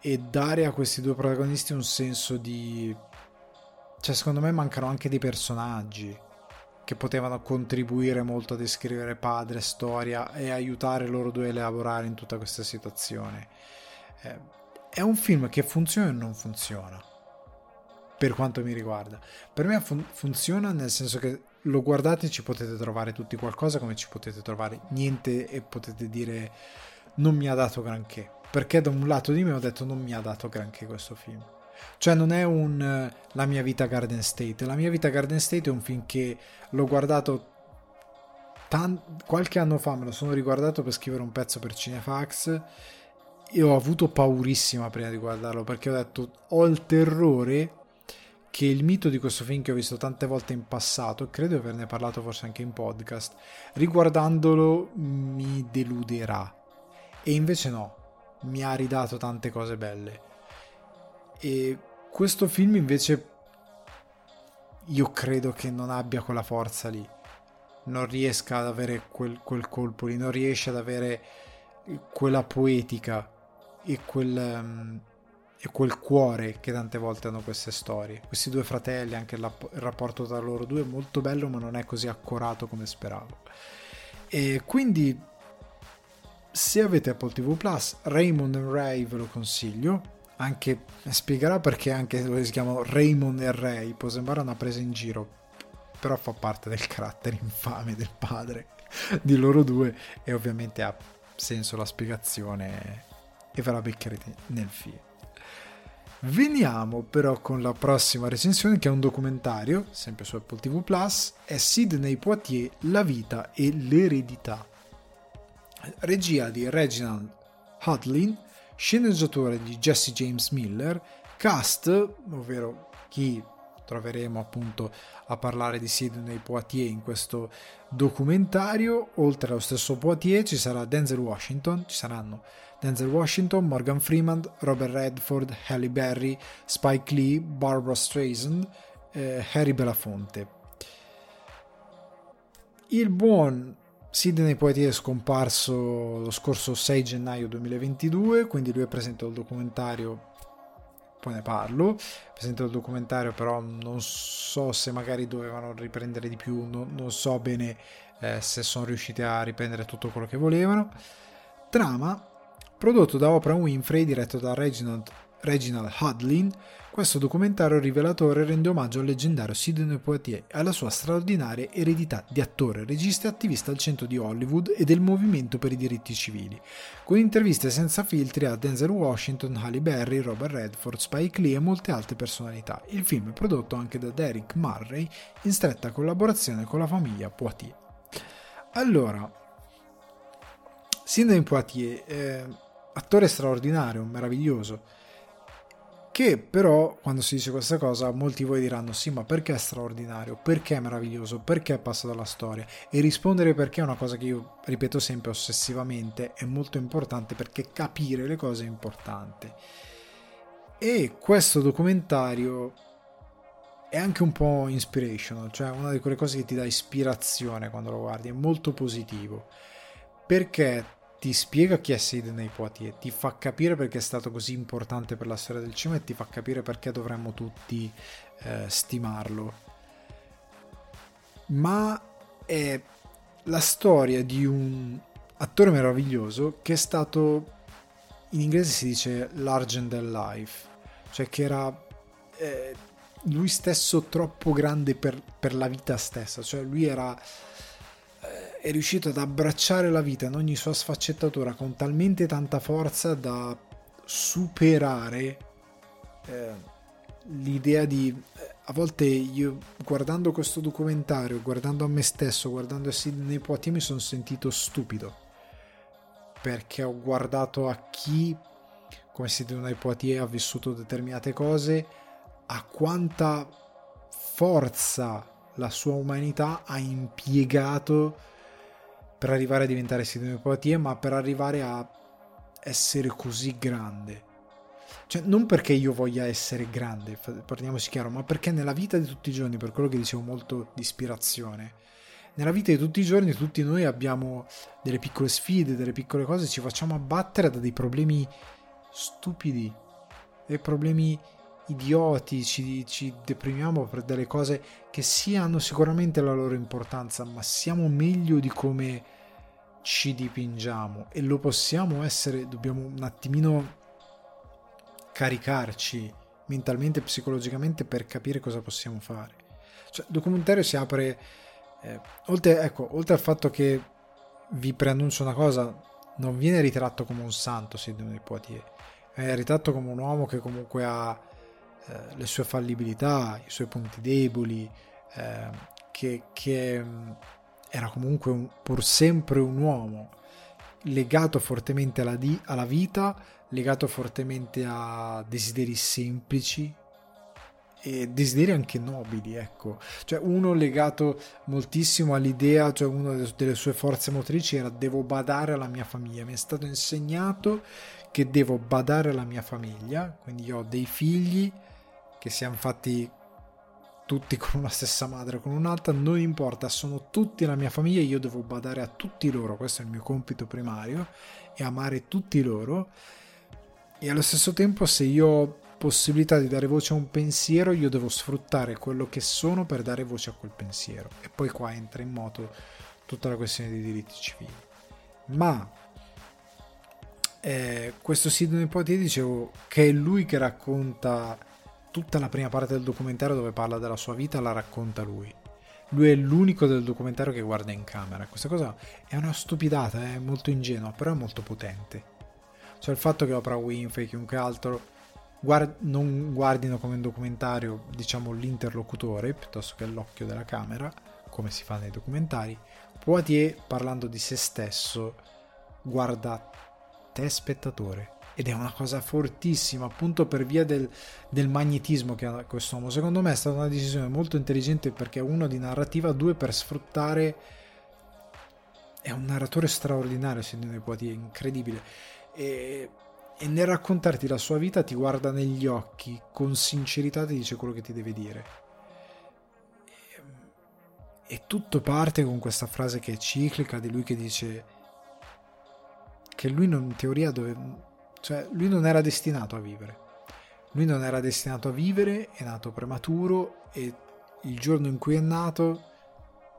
e dare a questi due protagonisti un senso di... cioè secondo me mancano anche dei personaggi che potevano contribuire molto a descrivere padre, storia e aiutare loro due a lavorare in tutta questa situazione. Eh, è un film che funziona e non funziona per quanto mi riguarda. Per me fun- funziona nel senso che lo guardate e ci potete trovare tutti qualcosa come ci potete trovare niente e potete dire non mi ha dato granché. Perché da un lato di me ho detto non mi ha dato granché questo film. Cioè non è un La mia vita Garden State. La mia vita Garden State è un film che l'ho guardato tan- qualche anno fa, me lo sono riguardato per scrivere un pezzo per Cinefax io ho avuto paurissima prima di guardarlo perché ho detto ho il terrore che il mito di questo film che ho visto tante volte in passato, credo di averne parlato forse anche in podcast, riguardandolo mi deluderà. E invece no, mi ha ridato tante cose belle. E questo film invece io credo che non abbia quella forza lì. Non riesca ad avere quel, quel colpo lì, non riesce ad avere quella poetica e quel, um, e quel cuore che tante volte hanno queste storie. Questi due fratelli, anche il rapporto tra loro due è molto bello, ma non è così accorato come speravo. E quindi, se avete Apple TV Plus, Raymond and Ray ve lo consiglio. Anche spiegherà perché anche lo si chiamano Raymond e Ray. Può sembrare una presa in giro, però fa parte del carattere infame del padre [LAUGHS] di loro due e ovviamente ha senso la spiegazione e ve la beccherete nel film. Veniamo però con la prossima recensione che è un documentario, sempre su Apple TV Plus, è Sidney Poitier, La vita e l'eredità. Regia di Reginald Hudlin, sceneggiatore di Jesse James Miller, cast, ovvero chi troveremo appunto a parlare di Sidney Poitier in questo documentario, oltre allo stesso Poitier ci sarà Denzel Washington, ci saranno Denzel Washington, Morgan Freeman, Robert Redford, Halle Berry, Spike Lee, Barbara Streisand, eh, Harry Belafonte. Il buon Sidney Poitier è scomparso lo scorso 6 gennaio 2022, quindi lui è presente al documentario, poi ne parlo, presente al documentario però non so se magari dovevano riprendere di più, non, non so bene eh, se sono riusciti a riprendere tutto quello che volevano. Trama Prodotto da Oprah Winfrey, diretto da Reginald, Reginald Hudlin, questo documentario rivelatore rende omaggio al leggendario Sidney Poitier e alla sua straordinaria eredità di attore, regista e attivista al centro di Hollywood e del movimento per i diritti civili, con interviste senza filtri a Denzel Washington, Halle Berry, Robert Redford, Spike Lee e molte altre personalità. Il film è prodotto anche da Derek Murray in stretta collaborazione con la famiglia Poitier. Allora, Sidney Poitier... Eh, attore straordinario, meraviglioso, Che però, quando si dice questa cosa, molti di voi diranno: sì, ma perché è straordinario? Perché è meraviglioso? Perché passa dalla storia? E rispondere perché è una cosa che io ripeto sempre ossessivamente, è molto importante perché capire le cose è importante. E questo documentario è anche un po' inspirational, cioè una di quelle cose che ti dà ispirazione quando lo guardi, è molto positivo. Perché ti spiega chi è Sidney Poitier, ti fa capire perché è stato così importante per la storia del cinema e ti fa capire perché dovremmo tutti eh, stimarlo. Ma è la storia di un attore meraviglioso che è stato, in inglese si dice larger than life, cioè che era eh, lui stesso troppo grande per, per la vita stessa, cioè lui era è riuscito ad abbracciare la vita in ogni sua sfaccettatura con talmente tanta forza da superare eh, l'idea di eh, a volte io guardando questo documentario guardando a me stesso guardando a Sidney Poitier mi sono sentito stupido. Perché ho guardato a chi come Sidney Poitier ha vissuto determinate cose a quanta forza la sua umanità ha impiegato per arrivare a diventare Poitier, ma per arrivare a essere così grande. Cioè, non perché io voglia essere grande, parliamoci chiaro, ma perché nella vita di tutti i giorni, per quello che dicevo molto di ispirazione, nella vita di tutti i giorni tutti noi abbiamo delle piccole sfide, delle piccole cose, ci facciamo abbattere da dei problemi stupidi, dei problemi idioti, ci, ci, deprimiamo per delle cose che sì hanno sicuramente la loro importanza, ma siamo meglio di come ci dipingiamo e lo possiamo essere, dobbiamo un attimino caricarci mentalmente e psicologicamente per capire cosa possiamo fare. Cioè, il documentario si apre, eh, oltre, ecco, oltre al fatto che vi preannuncio una cosa, non viene ritratto come un santo Sidney Poitier, è ritratto come un uomo che comunque ha eh, le sue fallibilità, i suoi punti deboli, eh, che, che mm, era comunque un, pur sempre un uomo legato fortemente alla, di, alla vita, legato fortemente a desideri semplici, e desideri anche nobili, ecco. Cioè uno legato moltissimo all'idea, cioè una delle sue forze motrici era devo badare alla mia famiglia. Mi è stato insegnato che devo badare alla mia famiglia, quindi io ho dei figli, che siamo fatti tutti con una stessa madre o con un'altra, non importa, sono tutti la mia famiglia, io devo badare a tutti loro, questo è il mio compito primario, e amare tutti loro. E allo stesso tempo, se io ho possibilità di dare voce a un pensiero, io devo sfruttare quello che sono per dare voce a quel pensiero. E poi qua entra in moto tutta la questione dei diritti civili. Ma eh, questo Sidney Poitier dicevo che è lui che racconta tutta la prima parte del documentario dove parla della sua vita la racconta lui. Lui è l'unico del documentario che guarda in camera. Questa cosa è una stupidata, è molto ingenua, però è molto potente. Cioè il fatto che Oprah Winfrey, chiunque altro, guard- non guardino come un documentario, diciamo, l'interlocutore, piuttosto che l'occhio della camera, come si fa nei documentari, Poitier, parlando di se stesso, guarda te spettatore ed è una cosa fortissima appunto per via del, del magnetismo che ha quest'uomo. Secondo me è stata una decisione molto intelligente perché uno di narrativa due per sfruttare è un narratore straordinario Sidney Poitier incredibile. E, e nel raccontarti la sua vita ti guarda negli occhi con sincerità ti dice quello che ti deve dire. E, e tutto parte con questa frase che è ciclica di lui che dice che lui in teoria dove, cioè, lui non era destinato a vivere. Lui non era destinato a vivere, è nato prematuro e il giorno in cui è nato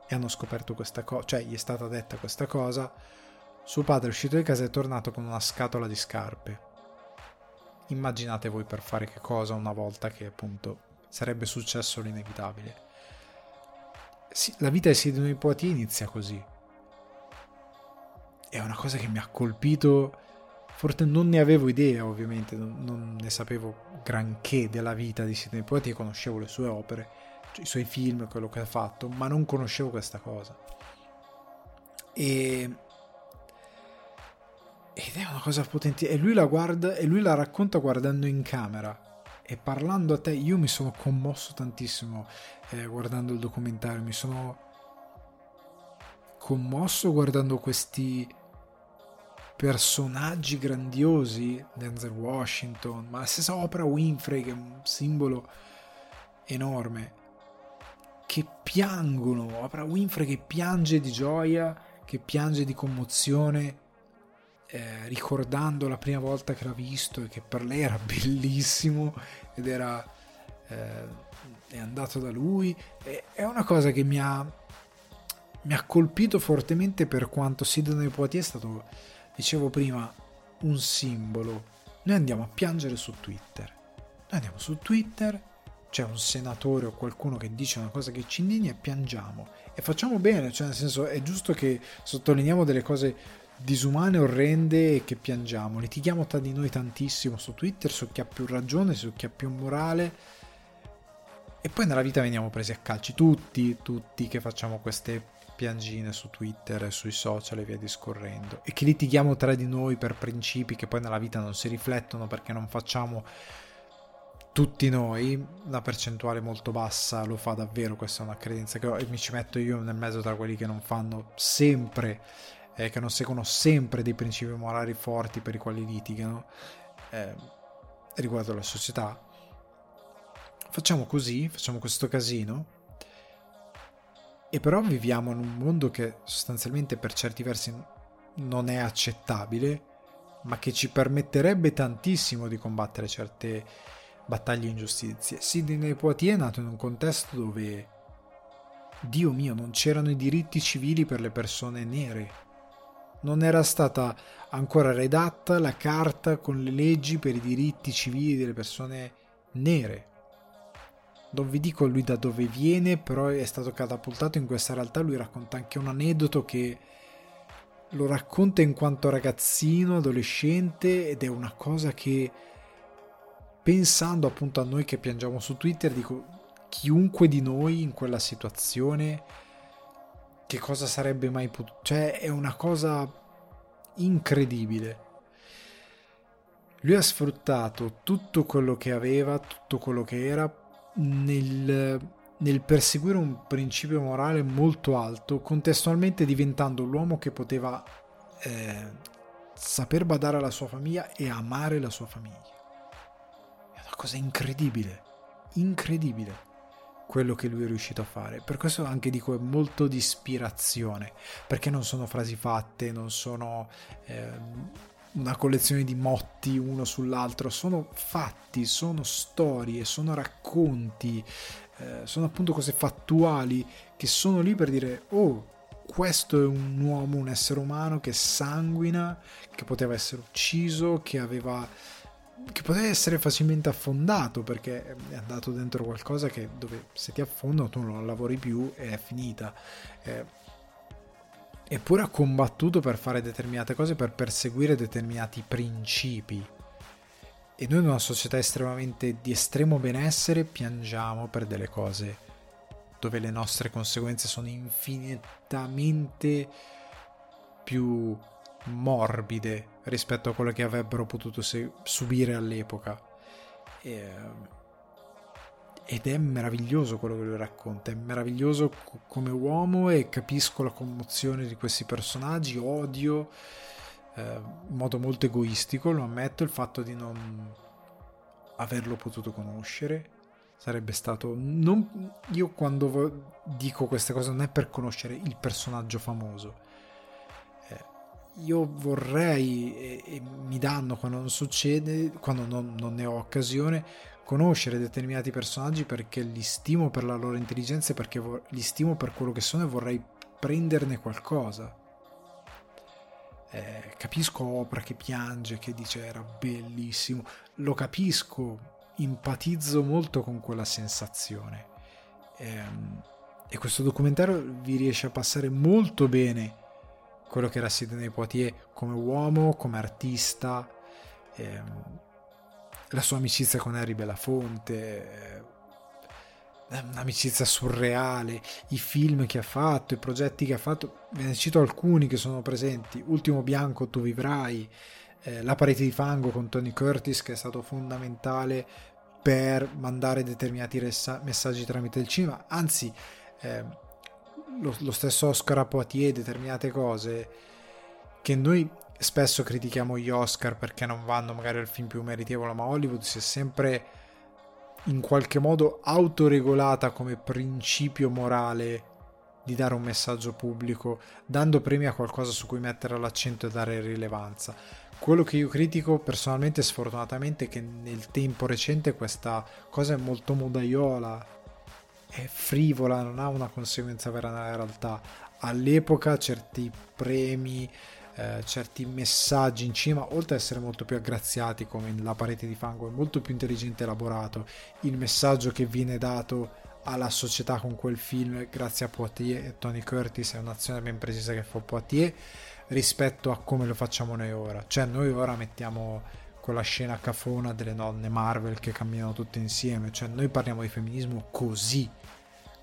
e hanno scoperto questa cosa, cioè gli è stata detta questa cosa, suo padre è uscito di casa e è tornato con una scatola di scarpe. Immaginate voi per fare che cosa una volta che appunto sarebbe successo l'inevitabile. Sì, la vita di Sidney Poitier inizia così. È una cosa che mi ha colpito Forse non ne avevo idea, ovviamente, non, non ne sapevo granché della vita di Sidney Poitier, conoscevo le sue opere, i suoi film, quello che ha fatto, ma non conoscevo questa cosa. E ed è una cosa potente e lui la guarda e lui la racconta guardando in camera e parlando a te io mi sono commosso tantissimo eh, guardando il documentario, mi sono commosso guardando questi personaggi grandiosi, Denzel Washington, ma la stessa Oprah Winfrey che è un simbolo enorme, che piangono, Oprah Winfrey che piange di gioia, che piange di commozione, eh, ricordando la prima volta che l'ha visto e che per lei era [LAUGHS] bellissimo ed era eh, è andato da lui. E, è una cosa che mi ha, mi ha colpito fortemente per quanto Sidney Poitier è stato dicevo prima, un simbolo. Noi andiamo a piangere su Twitter. Noi andiamo su Twitter, c'è un senatore o qualcuno che dice una cosa che ci indigna e piangiamo. E facciamo bene, cioè nel senso è giusto che sottolineiamo delle cose disumane, orrende e che piangiamo. Litighiamo tra di noi tantissimo su Twitter su chi ha più ragione, su chi ha più morale. E poi nella vita veniamo presi a calci, tutti, tutti che facciamo queste piangine su Twitter e sui social e via discorrendo e che litighiamo tra di noi per principi che poi nella vita non si riflettono perché non facciamo tutti noi, una percentuale molto bassa lo fa davvero, questa è una credenza che ho, e mi ci metto io nel mezzo tra quelli che non fanno sempre, eh, che non seguono sempre dei principi morali forti per i quali litigano eh, riguardo alla società. Facciamo così, facciamo questo casino e però viviamo in un mondo che sostanzialmente per certi versi non è accettabile, ma che ci permetterebbe tantissimo di combattere certe battaglie e ingiustizie. Sidney Poitier è nato in un contesto dove, Dio mio, non c'erano i diritti civili per le persone nere. Non era stata ancora redatta la carta con le leggi per i diritti civili delle persone nere non vi dico lui da dove viene, però è stato catapultato in questa realtà. Lui racconta anche un aneddoto che lo racconta in quanto ragazzino, adolescente, ed è una cosa che pensando appunto a noi che piangiamo su Twitter, dico chiunque di noi in quella situazione, che cosa sarebbe mai potuto... Cioè è una cosa incredibile. Lui ha sfruttato tutto quello che aveva, tutto quello che era nel, nel perseguire un principio morale molto alto, contestualmente diventando l'uomo che poteva eh, saper badare alla sua famiglia e amare la sua famiglia. È una cosa incredibile, incredibile quello che lui è riuscito a fare. Per questo anche dico è molto di ispirazione, perché non sono frasi fatte, non sono eh, una collezione di motti uno sull'altro, sono fatti, sono storie, sono racconti, eh, sono appunto cose fattuali che sono lì per dire oh questo è un uomo, un essere umano che sanguina, che poteva essere ucciso, che aveva che poteva essere facilmente affondato perché è andato dentro qualcosa che dove se ti affondano tu non lavori più e è finita. Eh, eppure ha combattuto per fare determinate cose, per perseguire determinati principi. E noi in una società estremamente di estremo benessere piangiamo per delle cose dove le nostre conseguenze sono infinitamente più morbide rispetto a quello che avrebbero potuto subire all'epoca. E, ed è meraviglioso quello che lui racconta, è meraviglioso come uomo e capisco la commozione di questi personaggi, odio eh, in modo molto egoistico, lo ammetto, il fatto di non averlo potuto conoscere. Sarebbe stato non, io quando dico queste cose non è per conoscere il personaggio famoso. Eh, io vorrei e, e, mi danno quando non succede quando non, non ne ho occasione conoscere determinati personaggi perché li stimo per la loro intelligenza e perché li stimo per quello che sono e vorrei prenderne qualcosa. Eh, capisco Oprah che piange, che dice era bellissimo, lo capisco, empatizzo molto con quella sensazione. Eh, e questo documentario vi riesce a passare molto bene quello che era Sidney Poitier come uomo, come artista. Eh, la sua amicizia con Harry Belafonte, eh, un'amicizia surreale, i film che ha fatto, i progetti che ha fatto, ve ne cito alcuni che sono presenti, Ultimo Bianco, Tu Vivrai, eh, La parete di fango con Tony Curtis che è stato fondamentale per mandare determinati ressa- messaggi tramite il cinema, anzi eh, lo, lo, stesso Oscar a Poitiers, determinate cose che noi spesso critichiamo gli Oscar perché non vanno magari al film più meritevole, ma Hollywood si è sempre in qualche modo autoregolata come principio morale di dare un messaggio pubblico, dando premi a qualcosa su cui mettere l'accento e dare rilevanza. Quello che io critico personalmente, sfortunatamente, è che nel tempo recente questa cosa è molto modaiola, è frivola, non ha una conseguenza vera nella realtà. All'epoca certi premi, eh, certi messaggi in cima, oltre ad essere molto più aggraziati come La parete di fango, è molto più intelligente elaborato. Il messaggio che viene dato alla società con quel film, grazie a Poitiers e Tony Curtis, è un'azione ben precisa che fa Poitiers rispetto a come lo facciamo noi ora. Cioè noi ora mettiamo quella scena cafona delle nonne Marvel che camminano tutte insieme, cioè noi parliamo di femminismo così,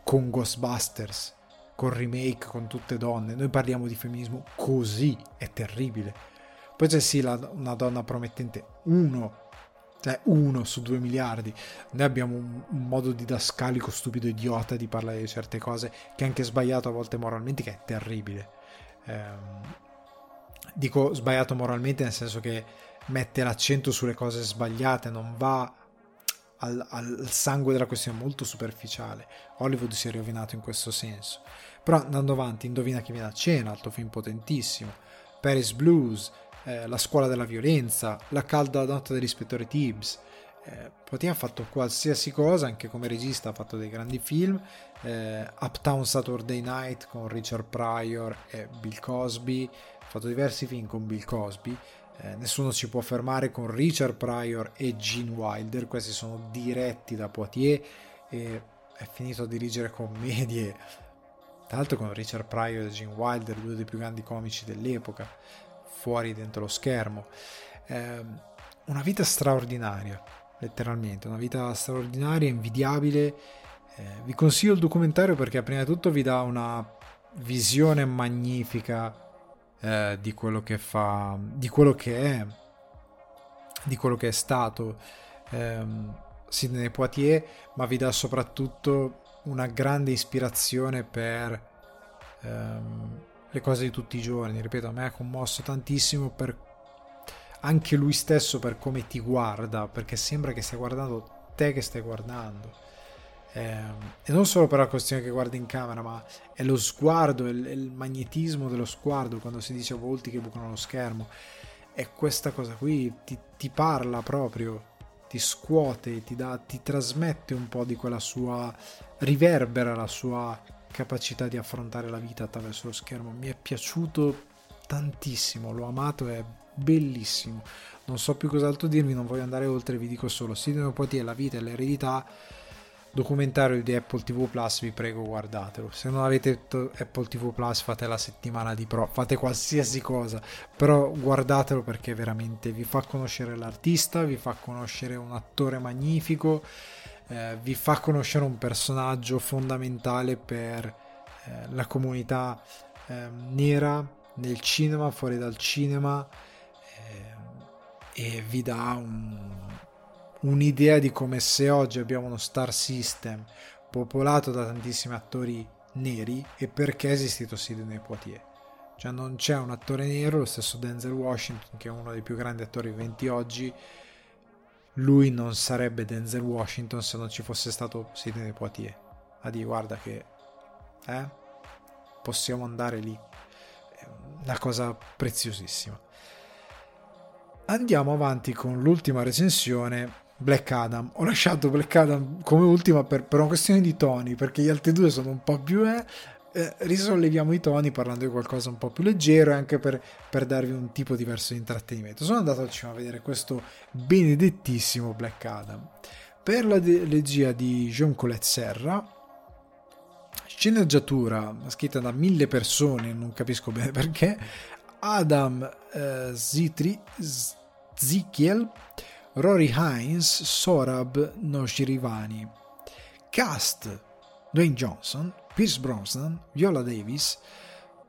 con Ghostbusters, con remake, con tutte donne, noi parliamo di femminismo così, è terribile. Poi c'è sì la, una donna promettente, uno, cioè uno su due miliardi. Noi abbiamo un, un modo didascalico stupido idiota di parlare di certe cose che è anche sbagliato a volte moralmente, che è terribile. Ehm, dico sbagliato moralmente nel senso che mette l'accento sulle cose sbagliate, non va al, al, sangue della questione, molto superficiale. Hollywood si è rovinato in questo senso. Però andando avanti, indovina chi viene a cena, altro film potentissimo. Paris Blues, eh, La scuola della violenza, La calda notte dell'ispettore Tibbs. Eh, Poitier ha fatto qualsiasi cosa, anche come regista ha fatto dei grandi film. Eh, Uptown Saturday Night con Richard Pryor e Bill Cosby fatto diversi film con Bill Cosby, eh, nessuno ci può fermare con Richard Pryor e Gene Wilder, questi sono diretti da Poitiers e è finito a dirigere commedie, tra l'altro con Richard Pryor e Gene Wilder, due dei più grandi comici dell'epoca, fuori dentro lo schermo. Eh, una vita straordinaria, letteralmente, una vita straordinaria, invidiabile. Eh, vi consiglio il documentario perché prima di tutto vi dà una visione magnifica eh, di quello che fa, di quello che è, di quello che è stato ehm, Sidney Poitier, ma vi dà soprattutto una grande ispirazione per ehm, le cose di tutti i giorni. Ripeto, a me ha commosso tantissimo per anche lui stesso per come ti guarda, perché sembra che stia guardando te che stai guardando eh, e non solo per la questione che guardi in camera, ma è lo sguardo, è il, magnetismo dello sguardo quando si dice volti che bucano lo schermo. E questa cosa qui ti, ti parla proprio, ti scuote, ti, dà, ti trasmette un po' di quella sua, riverbera la sua capacità di affrontare la vita attraverso lo schermo. Mi è piaciuto tantissimo, l'ho amato, è bellissimo. Non so più cos'altro dirvi, non voglio andare oltre, vi dico solo, Sidney Poitier, la vita e l'eredità documentario di Apple TV Plus vi prego guardatelo se non avete Apple TV Plus fate la settimana di pro fate qualsiasi cosa però guardatelo perché veramente vi fa conoscere l'artista vi fa conoscere un attore magnifico eh, vi fa conoscere un personaggio fondamentale per eh, la comunità eh, nera nel cinema fuori dal cinema eh, e vi dà un un'idea di come se oggi abbiamo uno star system popolato da tantissimi attori neri e perché è esistito Sidney Poitier. Cioè non c'è un attore nero, lo stesso Denzel Washington, che è uno dei più grandi attori viventi oggi, lui non sarebbe Denzel Washington se non ci fosse stato Sidney Poitier. A dire guarda che eh, possiamo andare lì. Una cosa preziosissima. Andiamo avanti con l'ultima recensione Black Adam. Ho lasciato Black Adam come ultima per, per una questione di toni, perché gli altri due sono un po' più... Eh, eh, risolleviamo i toni parlando di qualcosa un po' più leggero e anche per, per, darvi un tipo diverso di intrattenimento. Sono andato al cinema a vedere questo benedettissimo Black Adam. Per la de- regia di Jean Colette Serra, sceneggiatura scritta da mille persone, non capisco bene perché, Adam eh, Zitri, Zikiel, Rory Hines, Sorab Noshirivani. Cast Dwayne Johnson, Pierce Brosnan, Viola Davis,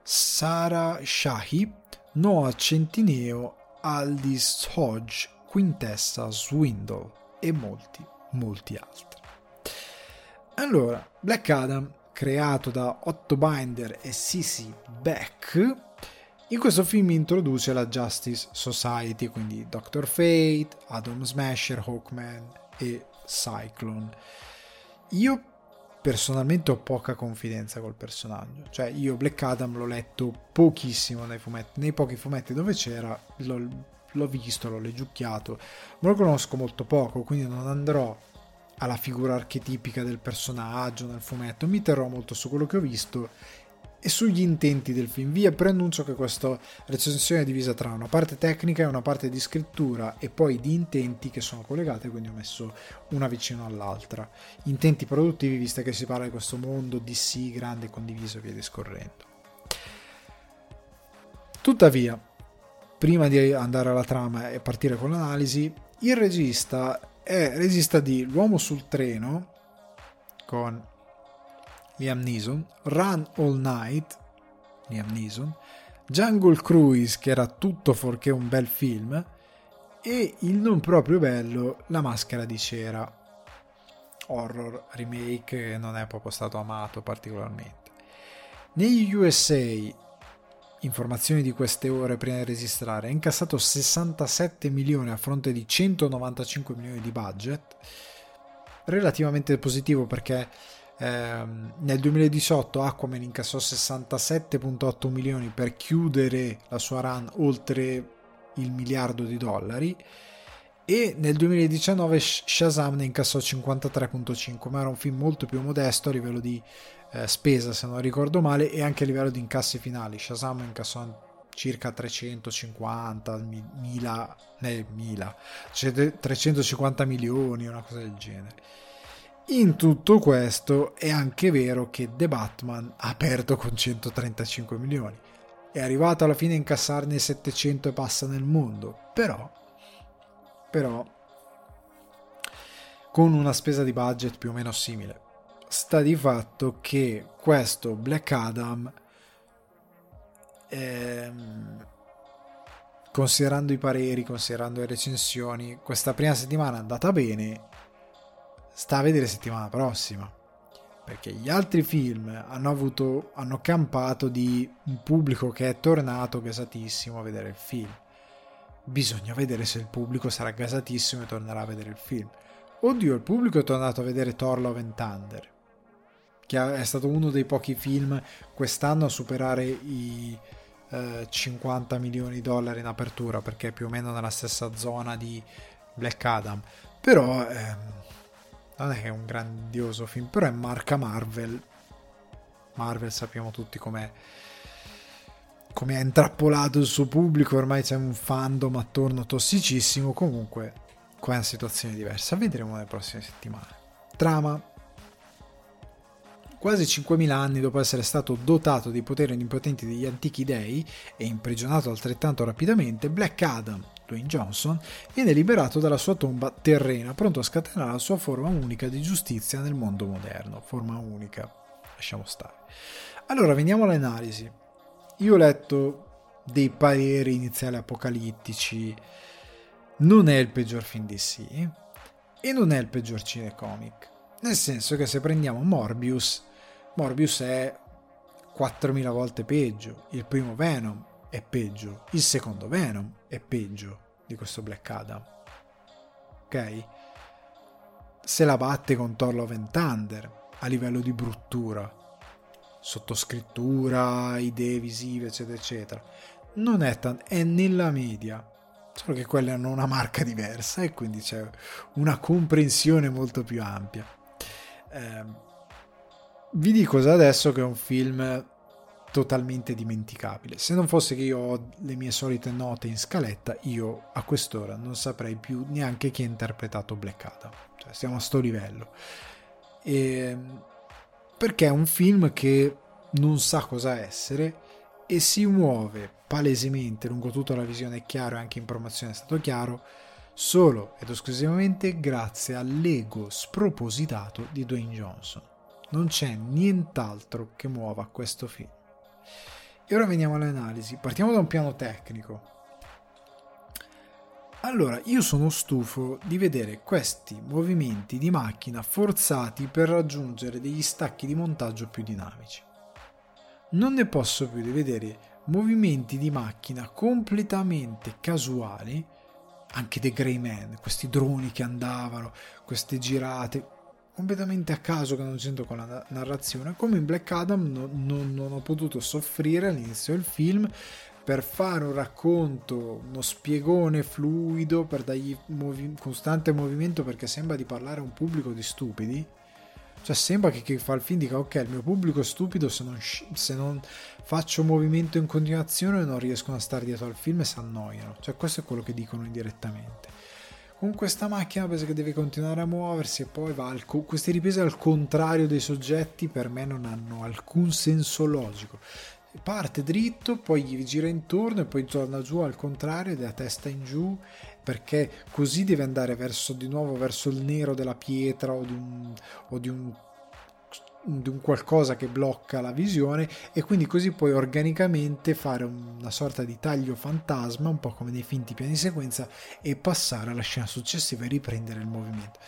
Sara Shahi, Noah Centineo, Aldis Hodge, Quintessa Swindle e molti, molti altri. Allora, Black Adam, creato da Otto Binder e Sissy Beck, in questo film introduce la Justice Society, quindi Doctor Fate, Atom Smasher, Hawkman e Cyclone. Io personalmente ho poca confidenza col personaggio. Cioè, io Black Adam l'ho letto pochissimo nei fumetti, nei pochi fumetti dove c'era, l'ho, l'ho visto, l'ho leggiucchiato, ma lo conosco molto poco, quindi non andrò alla figura archetipica del personaggio nel fumetto, mi terrò molto su quello che ho visto e sugli intenti del film. Vi preannuncio che questa recensione è divisa tra una parte tecnica e una parte di scrittura e poi di intenti che sono collegate, quindi ho messo una vicino all'altra. Intenti produttivi, visto che si parla di questo mondo DC grande, condiviso e via discorrendo. Tuttavia, prima di andare alla trama e partire con l'analisi, il regista è regista di L'uomo sul treno con Liam Neeson, Run All Night, Liam Neeson, Jungle Cruise, che era tutto fuorché un bel film, e il non proprio bello La maschera di cera, horror remake che non è proprio stato amato particolarmente. Negli USA, informazioni di queste ore prima di registrare, ha incassato 67 milioni a fronte di 195 milioni di budget, relativamente positivo perché eh, nel 2018 Aquaman incassò 67.8 milioni per chiudere la sua run oltre il miliardo di dollari e nel 2019 Shazam ne incassò 53.5 ma era un film molto più modesto a livello di eh, spesa se non ricordo male e anche a livello di incassi finali. Shazam incassò circa 350 mila, eh, mila cioè 350 milioni una cosa del genere in tutto questo è anche vero che The Batman ha aperto con 135 milioni. È arrivato alla fine a incassarne 700 e passa nel mondo, però, però con una spesa di budget più o meno simile. Sta di fatto che questo Black Adam, ehm, considerando i pareri, considerando le recensioni, questa prima settimana è andata bene sta a vedere settimana prossima. Perché gli altri film hanno avuto, hanno campato di un pubblico che è tornato gasatissimo a vedere il film. Bisogna vedere se il pubblico sarà gasatissimo e tornerà a vedere il film. Oddio, il pubblico è tornato a vedere Thor Love and Thunder, che è stato uno dei pochi film quest'anno a superare i eh, 50 milioni di dollari in apertura, perché è più o meno nella stessa zona di Black Adam. Però ehm, non è che è un grandioso film, però è marca Marvel. Marvel sappiamo tutti com'è come è intrappolato il suo pubblico, ormai c'è un fandom attorno tossicissimo, comunque qua è una situazione diversa, vedremo nelle prossime settimane. Trama. Quasi 5.000 anni dopo essere stato dotato dei poteri onnipotenti degli antichi dei e imprigionato altrettanto rapidamente, Black Adam, Dwayne Johnson, viene liberato dalla sua tomba terrena, pronto a scatenare la sua forma unica di giustizia nel mondo moderno. Forma unica, lasciamo stare. Allora, veniamo all'analisi. Io ho letto dei pareri iniziali apocalittici. Non è il peggior film DC e non è il peggior cinecomic. Nel senso che se prendiamo Morbius, Morbius è 4000 volte peggio. Il primo Venom è peggio, il secondo Venom è peggio di questo Black Adam. Ok? Se la batte con Thor Love and Thunder a livello di bruttura, sottoscrittura, idee visive, eccetera, eccetera. Non è tanto, è nella media. Solo che quelle hanno una marca diversa e quindi c'è una comprensione molto più ampia. Eh, vi dico adesso che è un film totalmente dimenticabile. Se non fosse che io ho le mie solite note in scaletta, io a quest'ora non saprei più neanche chi ha interpretato Black Adam. Cioè, siamo a sto livello. E... Perché è un film che non sa cosa essere e si muove palesemente lungo tutta la visione, è chiaro e anche in promozione è stato chiaro, solo ed esclusivamente grazie all'ego spropositato di Dwayne Johnson. Non c'è nient'altro che muova questo film. E ora veniamo alle analisi. Partiamo da un piano tecnico. Allora, io sono stufo di vedere questi movimenti di macchina forzati per raggiungere degli stacchi di montaggio più dinamici. Non ne posso più di vedere movimenti di macchina completamente casuali, anche dei Grey Man, questi droni che andavano, queste girate, completamente a caso che non c'entro con la narrazione, come in Black Adam non, non, non ho potuto soffrire all'inizio del film per fare un racconto, uno spiegone fluido, per dargli movi- costante movimento perché sembra di parlare a un pubblico di stupidi. Cioè sembra che chi fa il film dica ok, il mio pubblico è stupido, se non, se non faccio movimento in continuazione non riescono a stare dietro al film e si annoiano. Cioè questo è quello che dicono indirettamente con questa macchina penso che deve continuare a muoversi e poi va al co- queste riprese al contrario dei soggetti per me non hanno alcun senso logico. Parte dritto poi gli gira intorno e poi torna giù al contrario ed è a testa in giù perché così deve andare verso di nuovo verso il nero della pietra o di un, o di un di un qualcosa che blocca la visione e quindi così puoi organicamente fare una sorta di taglio fantasma, un po' come nei finti piani di sequenza, e passare alla scena successiva e riprendere il movimento.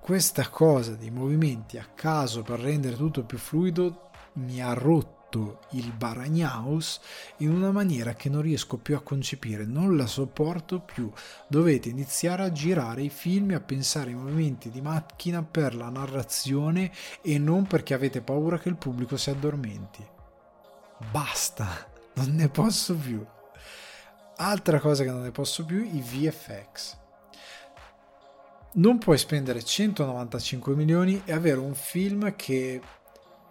Questa cosa dei movimenti a caso per rendere tutto più fluido mi ha rotto fatto il Baragnaus in una maniera che non riesco più a concepire, non la sopporto più. Dovete iniziare a girare i film e a pensare ai movimenti di macchina per la narrazione e non perché avete paura che il pubblico si addormenti. Basta, [LAUGHS] non ne posso più. Altra cosa che non ne posso più, i VFX non puoi spendere 195 milioni e avere un film che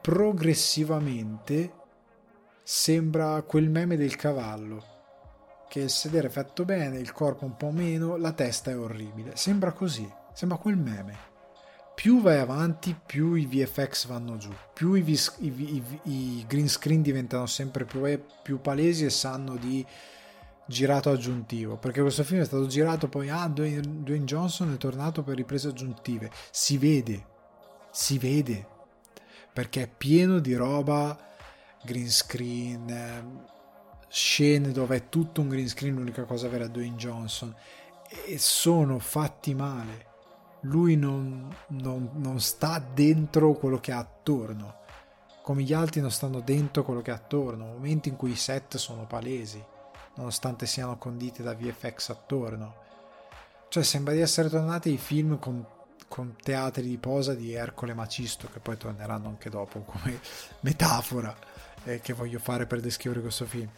progressivamente sembra quel meme del cavallo che il sedere è fatto bene, il corpo un po' meno, la testa è orribile. Sembra così, sembra quel meme. Più vai avanti, più i VFX vanno giù, più i, vis- i, i, i green screen diventano sempre più, eh, più, palesi e sanno di girato aggiuntivo. Perché questo film è stato girato poi, ah, Dwayne, Dwayne Johnson è tornato per riprese aggiuntive. Si vede, si vede, perché è pieno di roba green screen, scene dove è tutto un green screen, l'unica cosa vera è Dwayne Johnson, e sono fatti male. Lui non, non, non sta dentro quello che ha attorno, come gli altri non stanno dentro quello che ha attorno, momenti in cui i set sono palesi, nonostante siano conditi da VFX attorno. Cioè sembra di essere tornati ai film con con teatri di posa di Ercole Macisto che poi torneranno anche dopo come [LAUGHS] metafora eh, che voglio fare per descrivere questo film.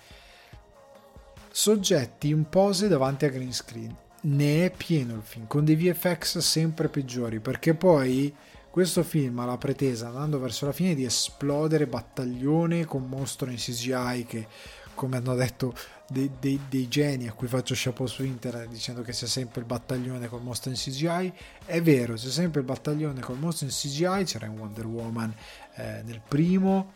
Soggetti in pose davanti a green screen. Ne è pieno il film con dei VFX sempre peggiori perché poi questo film ha la pretesa andando verso la fine di esplodere battaglione con mostro in CGI che come hanno detto dei, dei, dei, geni a cui faccio chapeau su internet dicendo che c'è sempre il battaglione col mostro in CGI è vero c'è sempre il battaglione col mostro in CGI c'era in Wonder Woman eh, nel primo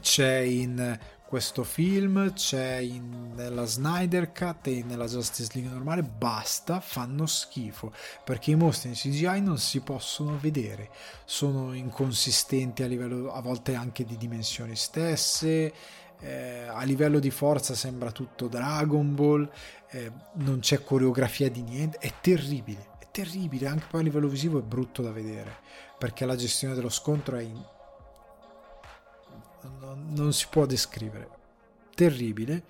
c'è in questo film c'è in, nella Snyder Cut e nella Justice League normale. Basta fanno schifo perché i mostri in CGI non si possono vedere. Sono inconsistenti a livello a volte anche di dimensioni stesse eh, a livello di forza sembra tutto Dragon Ball, eh, non c'è coreografia di niente, è terribile, è terribile, anche poi a livello visivo è brutto da vedere, perché la gestione dello scontro è in... non, non si può descrivere, terribile.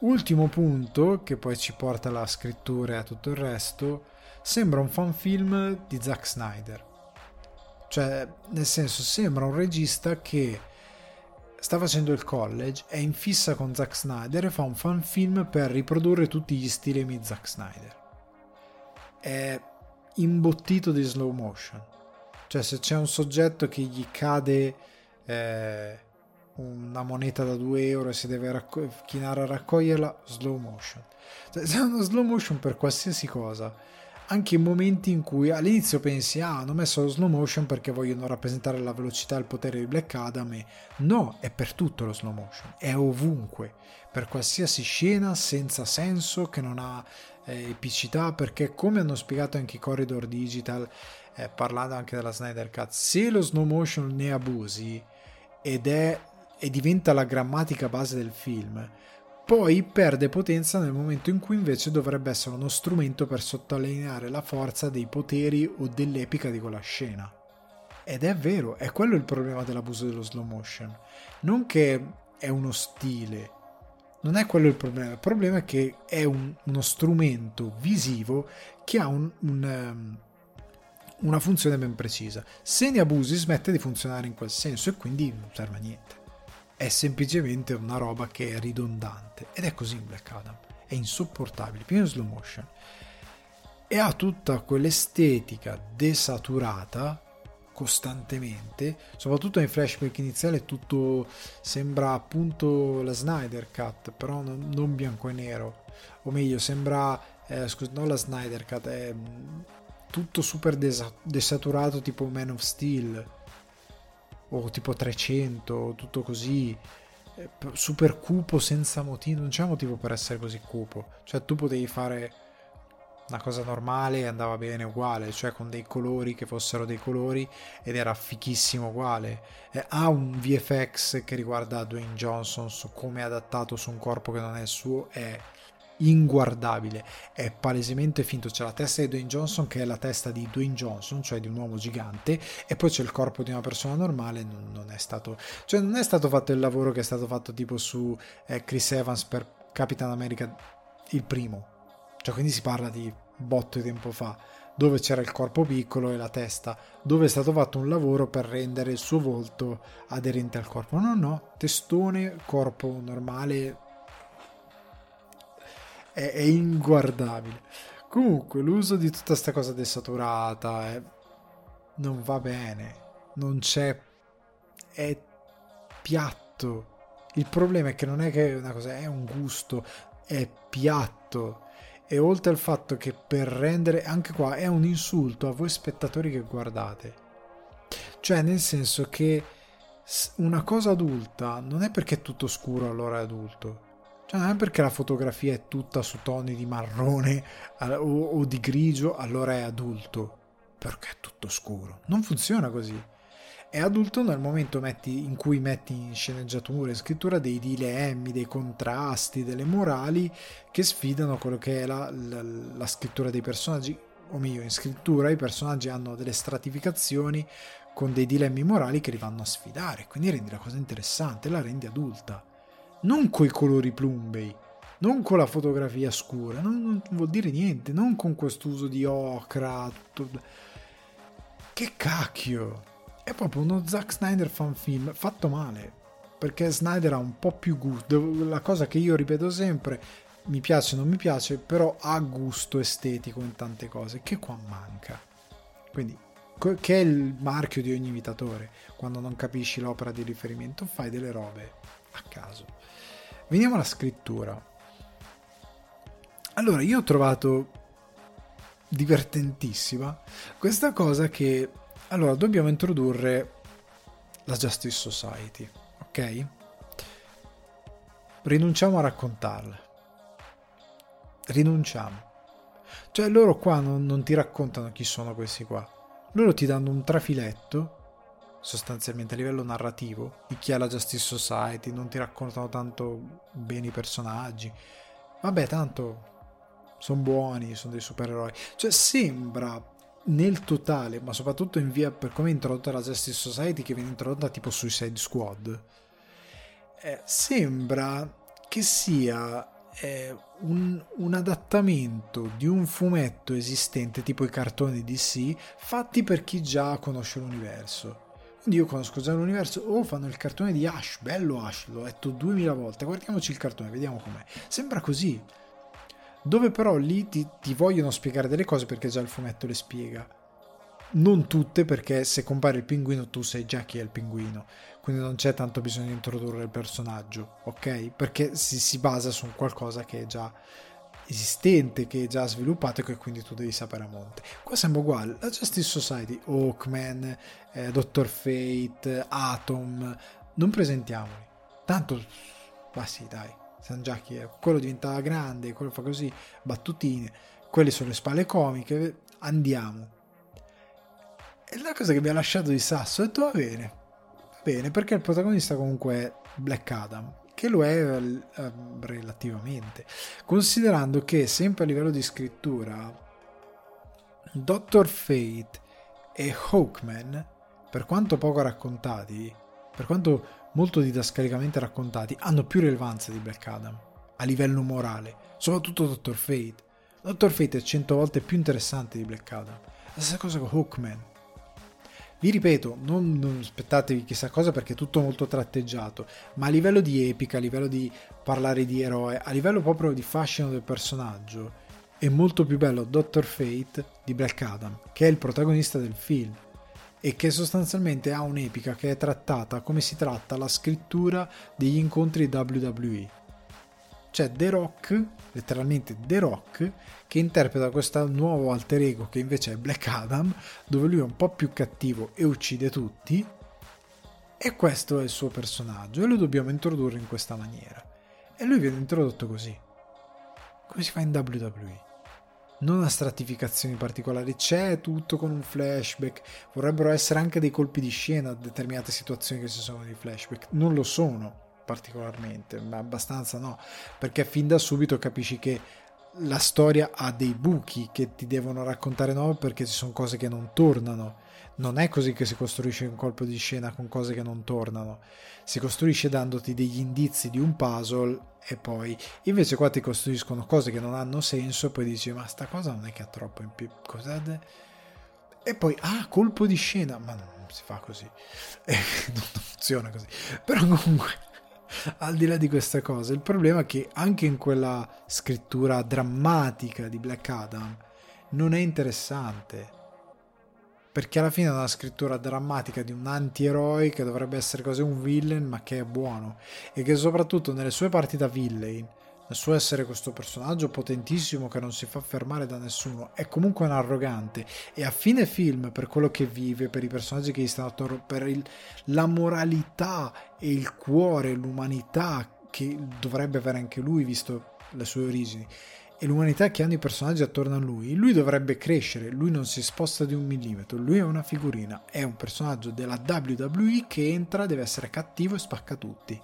Ultimo punto, che poi ci porta alla scrittura e a tutto il resto, sembra un fan film di Zack Snyder. Cioè, nel senso, sembra un regista che sta facendo il college, è in fissa con Zack Snyder e fa un fan film per riprodurre tutti gli stilemi di Zack Snyder. È imbottito di slow motion. Cioè se c'è un soggetto che gli cade eh, una moneta da 2 euro e si deve racco- chinare a raccoglierla, slow motion. Cioè, [LAUGHS] c'è uno slow motion per qualsiasi cosa anche in momenti in cui all'inizio pensi ah hanno messo lo slow motion perché vogliono rappresentare la velocità e il potere di Black Adam e no è per tutto lo slow motion è ovunque per qualsiasi scena senza senso che non ha eh, epicità perché come hanno spiegato anche i corridor digital eh, parlando anche della Snyder Cut se lo slow motion ne abusi ed è e diventa la grammatica base del film poi perde potenza nel momento in cui invece dovrebbe essere uno strumento per sottolineare la forza dei poteri o dell'epica di quella scena. Ed è vero, è quello il problema dell'abuso dello slow motion. Non che è uno stile, non è quello il problema. Il problema è che è un, uno strumento visivo che ha un, un, um, una funzione ben precisa. Se ne abusi smette di funzionare in quel senso e quindi non serve a niente è semplicemente una roba che è ridondante ed è così in Black Adam è insopportabile pieno slow motion. E ha tutta quell'estetica desaturata costantemente soprattutto nei flashback iniziali tutto sembra appunto la Snyder Cut però non, non bianco e nero. O meglio sembra eh, scusa, non la Snyder Cut è mm, tutto super desa- desaturato tipo Man of Steel o tipo 300, tutto così, eh, super cupo senza motivo, non c'è motivo per essere così cupo, cioè tu potevi fare una cosa normale e andava bene uguale, cioè con dei colori che fossero dei colori ed era fichissimo uguale. Eh, ha un VFX che riguarda Dwayne Johnson su come è adattato su un corpo che non è il suo, è inguardabile, è palesemente finto. C'è la testa di Dwayne Johnson che è la testa di Dwayne Johnson, cioè di un uomo gigante, e poi c'è il corpo di una persona normale. Non, non è stato, cioè non è stato fatto il lavoro che è stato fatto tipo su eh, Chris Evans per Capitan America il primo, cioè quindi si parla di botto di tempo fa dove c'era il corpo piccolo e la testa, dove è stato fatto un lavoro per rendere il suo volto aderente al corpo. No, no, testone, corpo normale, è, è inguardabile. Comunque, l'uso di tutta questa cosa desaturata è... non va bene, non c'è, è piatto. Il problema è che non è che è una cosa, è un gusto, è piatto. E oltre al fatto che per rendere, anche qua è un insulto a voi spettatori che guardate. Cioè, nel senso che una cosa adulta non è perché è tutto scuro allora è adulto cioè, non è perché la fotografia è tutta su toni di marrone o, o di grigio, allora è adulto. Perché è tutto scuro. Non funziona così. È adulto nel momento metti, in cui metti in sceneggiatura e scrittura dei dilemmi, dei contrasti, delle morali che sfidano quello che è la, la, la scrittura dei personaggi. O meglio, in scrittura i personaggi hanno delle stratificazioni con dei dilemmi morali che li vanno a sfidare. Quindi rendi la cosa interessante, la rendi adulta non coi colori plumbei, non con la fotografia scura, non, non vuol dire niente, non con quest'uso di ocra, tutto... Che cacchio! È proprio uno Zack Snyder fan film fatto male, perché Snyder ha un po' più gusto, la cosa che io ripeto sempre, mi piace o non mi piace, però ha gusto estetico in tante cose, che qua manca. Quindi, che è il marchio di ogni imitatore, quando non capisci l'opera di riferimento, fai delle robe a caso. Veniamo alla scrittura. Allora, io ho trovato divertentissima questa cosa che allora dobbiamo introdurre la Justice Society, ok? Rinunciamo a raccontarla. Rinunciamo. Cioè loro qua non, non ti raccontano chi sono questi qua. Loro ti danno un trafiletto sostanzialmente a livello narrativo di chi è la Justice Society, non ti raccontano tanto bene i personaggi. Vabbè, tanto sono buoni, sono dei supereroi. Cioè sembra nel totale, ma soprattutto in via per come è introdotta la Justice Society che viene introdotta tipo Suicide Squad, eh, sembra che sia eh, un, un, adattamento di un fumetto esistente tipo i cartoni DC fatti per chi già conosce l'universo io conosco già l'universo, oh fanno il cartone di Ash, bello Ash, l'ho letto duemila volte, guardiamoci il cartone, vediamo com'è. Sembra così. Dove però lì ti, ti vogliono spiegare delle cose perché già il fumetto le spiega. Non tutte perché se compare il pinguino tu sai già chi è il pinguino, quindi non c'è tanto bisogno di introdurre il personaggio, ok? Perché si, si basa su qualcosa che è già esistente che è già sviluppato e che quindi tu devi sapere a monte. Qua sembra uguale, la Justice Society, Hawkman, eh, Dr. Fate, Atom, non presentiamoli. Tanto, ma sì dai, sanno già chi è. Quello diventa grande, quello fa così, battutine, quelle sono le spalle comiche, andiamo. E la cosa che mi ha lasciato di sasso, ho detto va bene, va bene, perché il protagonista comunque è Black Adam che lo è eh, relativamente, considerando che sempre a livello di scrittura Dr. Fate e Hawkman, per quanto poco raccontati, per quanto molto didascalicamente raccontati, hanno più rilevanza di Black Adam a livello morale, soprattutto Dr. Fate. Dr. Fate è cento volte più interessante di Black Adam. La stessa cosa con Hawkman vi ripeto, non, non, aspettatevi chissà cosa perché è tutto molto tratteggiato, ma a livello di epica, a livello di parlare di eroe, a livello proprio di fascino del personaggio, è molto più bello Dr. Fate di Black Adam, che è il protagonista del film e che sostanzialmente ha un'epica che è trattata come si tratta la scrittura degli incontri WWE c'è The Rock, letteralmente The Rock, che interpreta questo nuovo alter ego che invece è Black Adam, dove lui è un po' più cattivo e uccide tutti. E questo è il suo personaggio e lo dobbiamo introdurre in questa maniera. E lui viene introdotto così. Come si fa in WWE? Non ha stratificazioni particolari, c'è tutto con un flashback. Vorrebbero essere anche dei colpi di scena a determinate situazioni che ci sono di flashback. Non lo sono particolarmente, ma abbastanza no, perché fin da subito capisci che la storia ha dei buchi che ti devono raccontare nuovo perché ci sono cose che non tornano. Non è così che si costruisce un colpo di scena con cose che non tornano. Si costruisce dandoti degli indizi di un puzzle e poi invece qua ti costruiscono cose che non hanno senso e poi dici ma sta cosa non è che ha troppo in più. Cos'è? E poi ah, colpo di scena, ma non si fa così. [LAUGHS] non funziona così. Però comunque al di là di questa cosa, il problema è che anche in quella scrittura drammatica di Black Adam non è interessante. Perché alla fine è una scrittura drammatica di un antieroe che dovrebbe essere così un villain, ma che è buono. E che soprattutto nelle sue parti da villain nel suo essere questo personaggio potentissimo che non si fa fermare da nessuno, è comunque un arrogante. E a fine film per quello che vive, per i personaggi che gli stanno attorno, per il, la moralità e il cuore, l'umanità che dovrebbe avere anche lui visto le sue origini e l'umanità che hanno i personaggi attorno a lui, lui dovrebbe crescere, lui non si sposta di un millimetro, lui è una figurina, è un personaggio della WWE che entra, deve essere cattivo e spacca tutti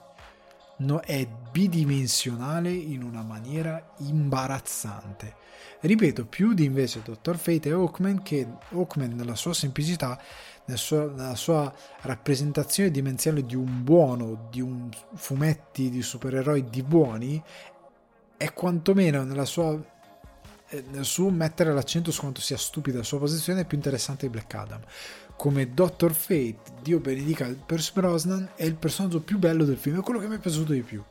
no, è bidimensionale in una maniera imbarazzante. Ripeto, più di invece Dr. Fate e Hawkman, che Hawkman nella sua semplicità, nella sua, nella sua rappresentazione dimensionale di un buono, di un fumetti di supereroi di buoni, è quantomeno nella sua eh, nel suo mettere l'accento su quanto sia stupida la sua posizione è più interessante di Black Adam come Dr. Fate, Dio benedica Percy Brosnan, è il personaggio più bello del film, è quello che mi è piaciuto di più.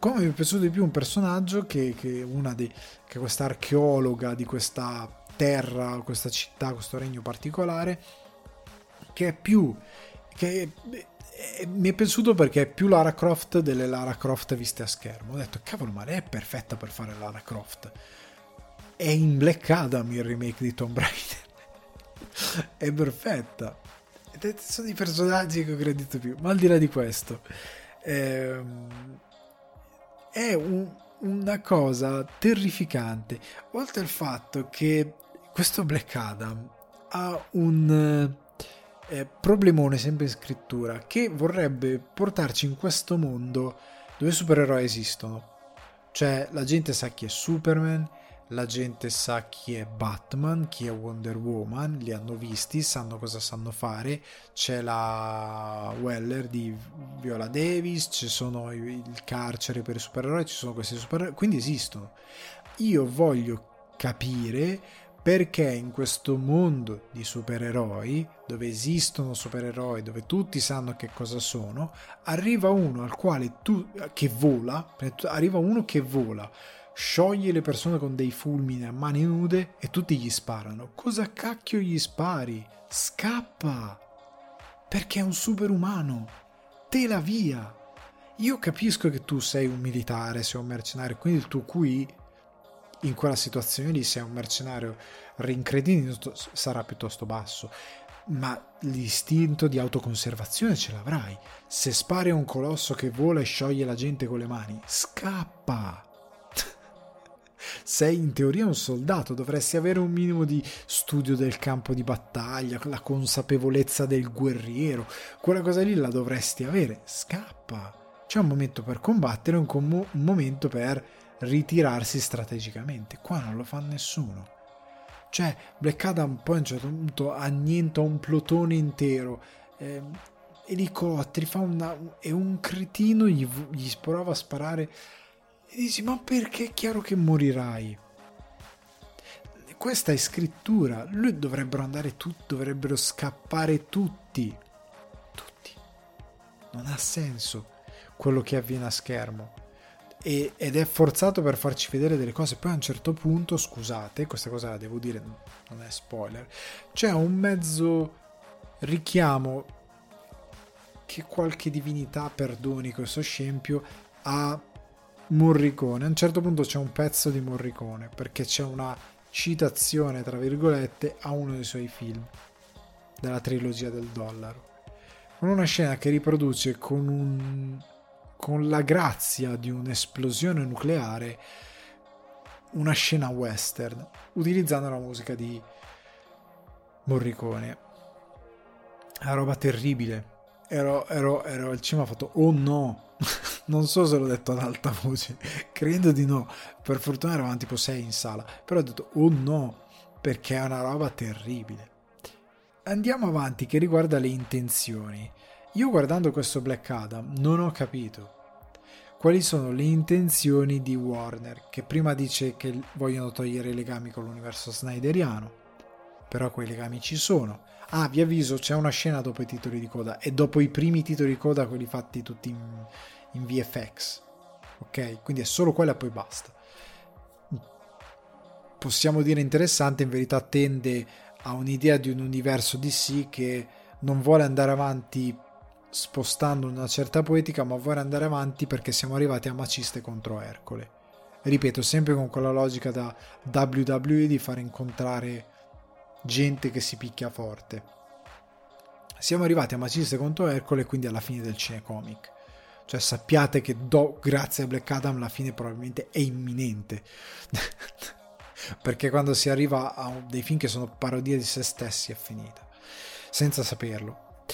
Come mi è piaciuto di più un personaggio che, che di, che è questa archeologa di questa terra, questa città, questo regno particolare, che è più... che è, mi è piaciuto perché è più Lara Croft delle Lara Croft viste a schermo. Ho detto, cavolo, ma lei è perfetta per fare Lara Croft. È in Black Adam il remake di Tomb Raider [LAUGHS] è perfetta. Sono i personaggi che ho gradito più. Ma al di là di questo, ehm, è un, una cosa terrificante. Oltre al fatto che questo Black Adam ha un eh, problemone sempre in scrittura che vorrebbe portarci in questo mondo dove i supereroi esistono. Cioè, la gente sa chi è Superman, la gente sa chi è Batman, chi è Wonder Woman, li hanno visti, sanno cosa sanno fare, c'è la Weller di Viola Davis, ci sono il carcere per i supereroi, ci sono questi supereroi, quindi esistono. Io voglio capire perché in questo mondo di supereroi, dove esistono supereroi, dove tutti sanno che cosa sono, arriva uno al quale tu che vola, arriva uno che vola scioglie le persone con dei fulmini a mani nude e tutti gli sparano. Cosa cacchio gli spari? Scappa! Perché è un superumano. Te la via. Io capisco che tu sei un militare, sei un mercenario, quindi il tuo QI in quella situazione lì sei un mercenario rincredito sarà piuttosto basso ma l'istinto di autoconservazione ce l'avrai se spari a un colosso che vola e scioglie la gente con le mani scappa sei in teoria un soldato, dovresti avere un minimo di studio del campo di battaglia, la consapevolezza del guerriero, quella cosa lì la dovresti avere. Scappa, c'è un momento per combattere un, com- un momento per ritirarsi strategicamente. Qua non lo fa nessuno. Cioè, Black Adam poi a un certo punto annienta un plotone intero. Eh, elicotteri, fa una, e un cretino gli, gli prova a sparare e dici ma perché è chiaro che morirai? Questa è scrittura. Lui dovrebbero andare tutti dovrebbero scappare tutti. Tutti. Non ha senso quello che avviene a schermo. E, ed è forzato per farci vedere delle cose. Poi a un certo punto scusate questa cosa la devo dire non è spoiler c'è un mezzo richiamo che qualche divinità perdoni questo scempio a Morricone. A un certo punto c'è un pezzo di Morricone perché c'è una citazione, tra virgolette, a uno dei suoi film della trilogia del dollaro. Con una scena che riproduce con, un, con la grazia di un'esplosione nucleare una scena western utilizzando la musica di Morricone. È una roba terribile ero, ero, ero al cinema ho fatto oh no [LAUGHS] non so se l'ho detto ad alta voce. Credo di no. Per fortuna eravamo tipo 6 in sala. Però ho detto oh no perché è una roba terribile. Andiamo avanti che riguarda le intenzioni. Io guardando questo Black Adam non ho capito quali sono le intenzioni di Warner che prima dice che vogliono togliere i legami con l'universo snyderiano però quei legami ci sono Ah, vi avviso, c'è una scena dopo i titoli di coda e dopo i primi titoli di coda, quelli fatti tutti in, in VFX. Ok? Quindi è solo quella e poi basta. Possiamo dire interessante, in verità tende a un'idea di un universo DC che non vuole andare avanti spostando una certa poetica, ma vuole andare avanti perché siamo arrivati a Maciste contro Ercole. Ripeto, sempre con quella logica da WWE di far incontrare gente che si picchia forte. Siamo arrivati a Maciste contro Ercole, quindi alla fine del cinecomic. Cioè sappiate che do, grazie a Black Adam la fine probabilmente è imminente. [LAUGHS] Perché quando si arriva a dei film che sono parodie di se stessi è finita. Senza saperlo.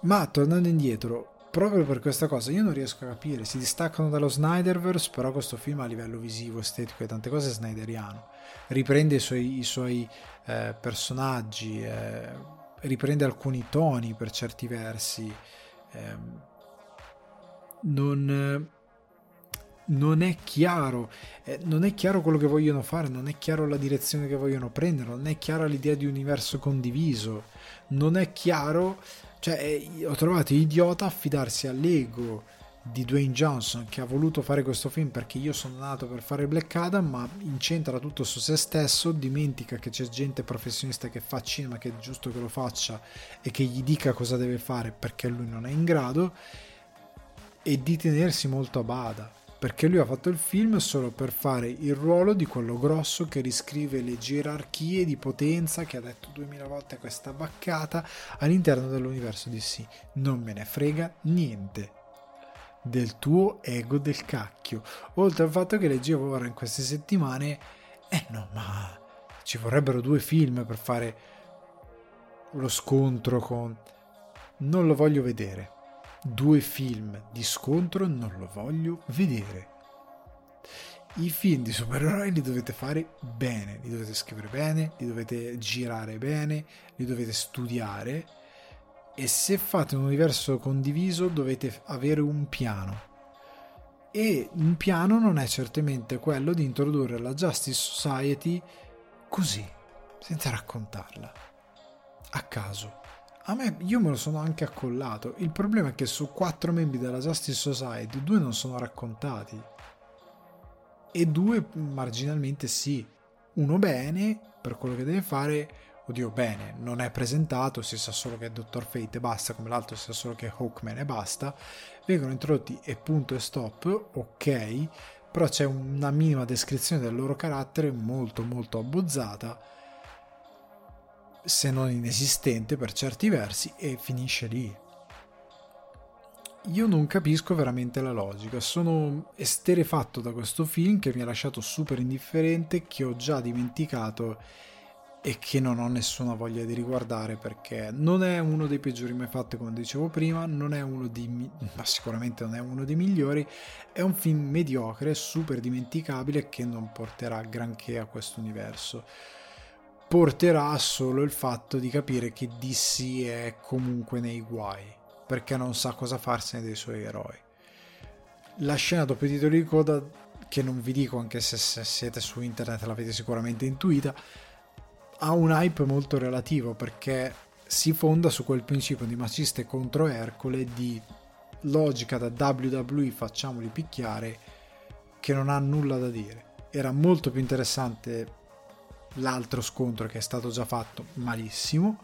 Ma tornando indietro, proprio per questa cosa io non riesco a capire. Si distaccano dallo Snyderverse, però questo film a livello visivo, estetico e tante cose è snyderiano. Riprende i suoi, i suoi eh, personaggi, eh, riprende alcuni toni per certi versi. Eh, non, non è chiaro, eh, non è chiaro quello che vogliono fare, non è chiaro la direzione che vogliono prendere, non è chiara l'idea di universo condiviso, non è chiaro, cioè eh, ho trovato idiota affidarsi all'ego di Dwayne Johnson che ha voluto fare questo film perché io sono nato per fare Black Adam ma incentra tutto su se stesso dimentica che c'è gente professionista che fa cinema che è giusto che lo faccia e che gli dica cosa deve fare perché lui non è in grado e di tenersi molto a bada perché lui ha fatto il film solo per fare il ruolo di quello grosso che riscrive le gerarchie di potenza che ha detto duemila volte questa baccata all'interno dell'universo DC non me ne frega niente del tuo ego del cacchio. Oltre al fatto che leggevo ora in queste settimane, eh no, ma ci vorrebbero due film per fare lo scontro con... Non lo voglio vedere. Due film di scontro non lo voglio vedere. I film di supereroi li dovete fare bene, li dovete scrivere bene, li dovete girare bene, li dovete studiare e se fate un universo condiviso dovete avere un piano e un piano non è certamente quello di introdurre la Justice Society così, senza raccontarla, a caso. A me, io me lo sono anche accollato. Il problema è che su quattro membri della Justice Society, due non sono raccontati. E due marginalmente sì. Uno bene, per quello che deve fare, oddio bene, non è presentato, si sa solo che è Dr. Fate e basta, come l'altro si sa solo che è Hawkman e basta, vengono introdotti e punto e stop, ok, però c'è una minima descrizione del loro carattere molto molto abbozzata, se non inesistente per certi versi, e finisce lì. Io non capisco veramente la logica, sono esterefatto da questo film che mi ha lasciato super indifferente, che ho già dimenticato e che non ho nessuna voglia di riguardare perché non è uno dei peggiori mai fatti come dicevo prima, non è uno di ma sicuramente non è uno dei migliori, è un film mediocre, super dimenticabile che non porterà granché a questo universo. Porterà solo il fatto di capire che DC è comunque nei guai, perché non sa cosa farsene dei suoi eroi. La scena dopo i titoli di coda, che non vi dico anche se, se siete su internet l'avete sicuramente intuita, ha un hype molto relativo perché si fonda su quel principio di maciste contro Ercole di logica da WWE facciamoli picchiare che non ha nulla da dire. Era molto più interessante l'altro scontro che è stato già fatto malissimo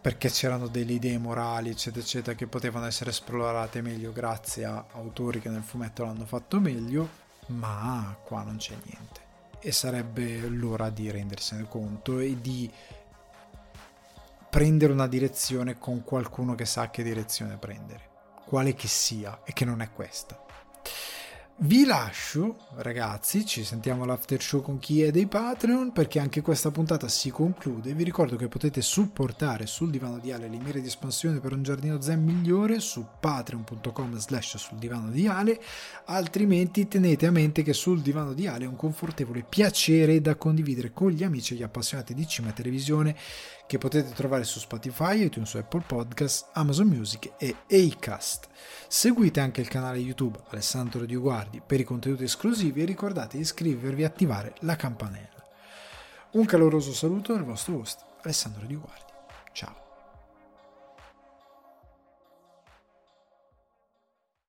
perché c'erano delle idee morali eccetera eccetera che potevano essere esplorate meglio grazie a autori che nel fumetto l'hanno fatto meglio ma qua non c'è niente e sarebbe l'ora di rendersene conto e di prendere una direzione con qualcuno che sa che direzione prendere, quale che sia e che non è questa. Vi lascio, ragazzi, ci sentiamo all'after show con chi è dei Patreon perché anche questa puntata si conclude. Vi ricordo che potete supportare sul divano di Ale le mire di espansione per un giardino zen migliore su patreon.com slash sul divano di Ale, altrimenti tenete a mente che sul divano di Ale è un confortevole piacere da condividere con gli amici e gli appassionati di cinema e televisione che potete trovare su Spotify, iTunes, Apple Podcast, Amazon Music e Acast. Seguite anche il canale YouTube Alessandro Dioguardi per i contenuti esclusivi e ricordate di iscrivervi e attivare la campanella. Un caloroso saluto dal vostro host Alessandro Dioguardi. Ciao.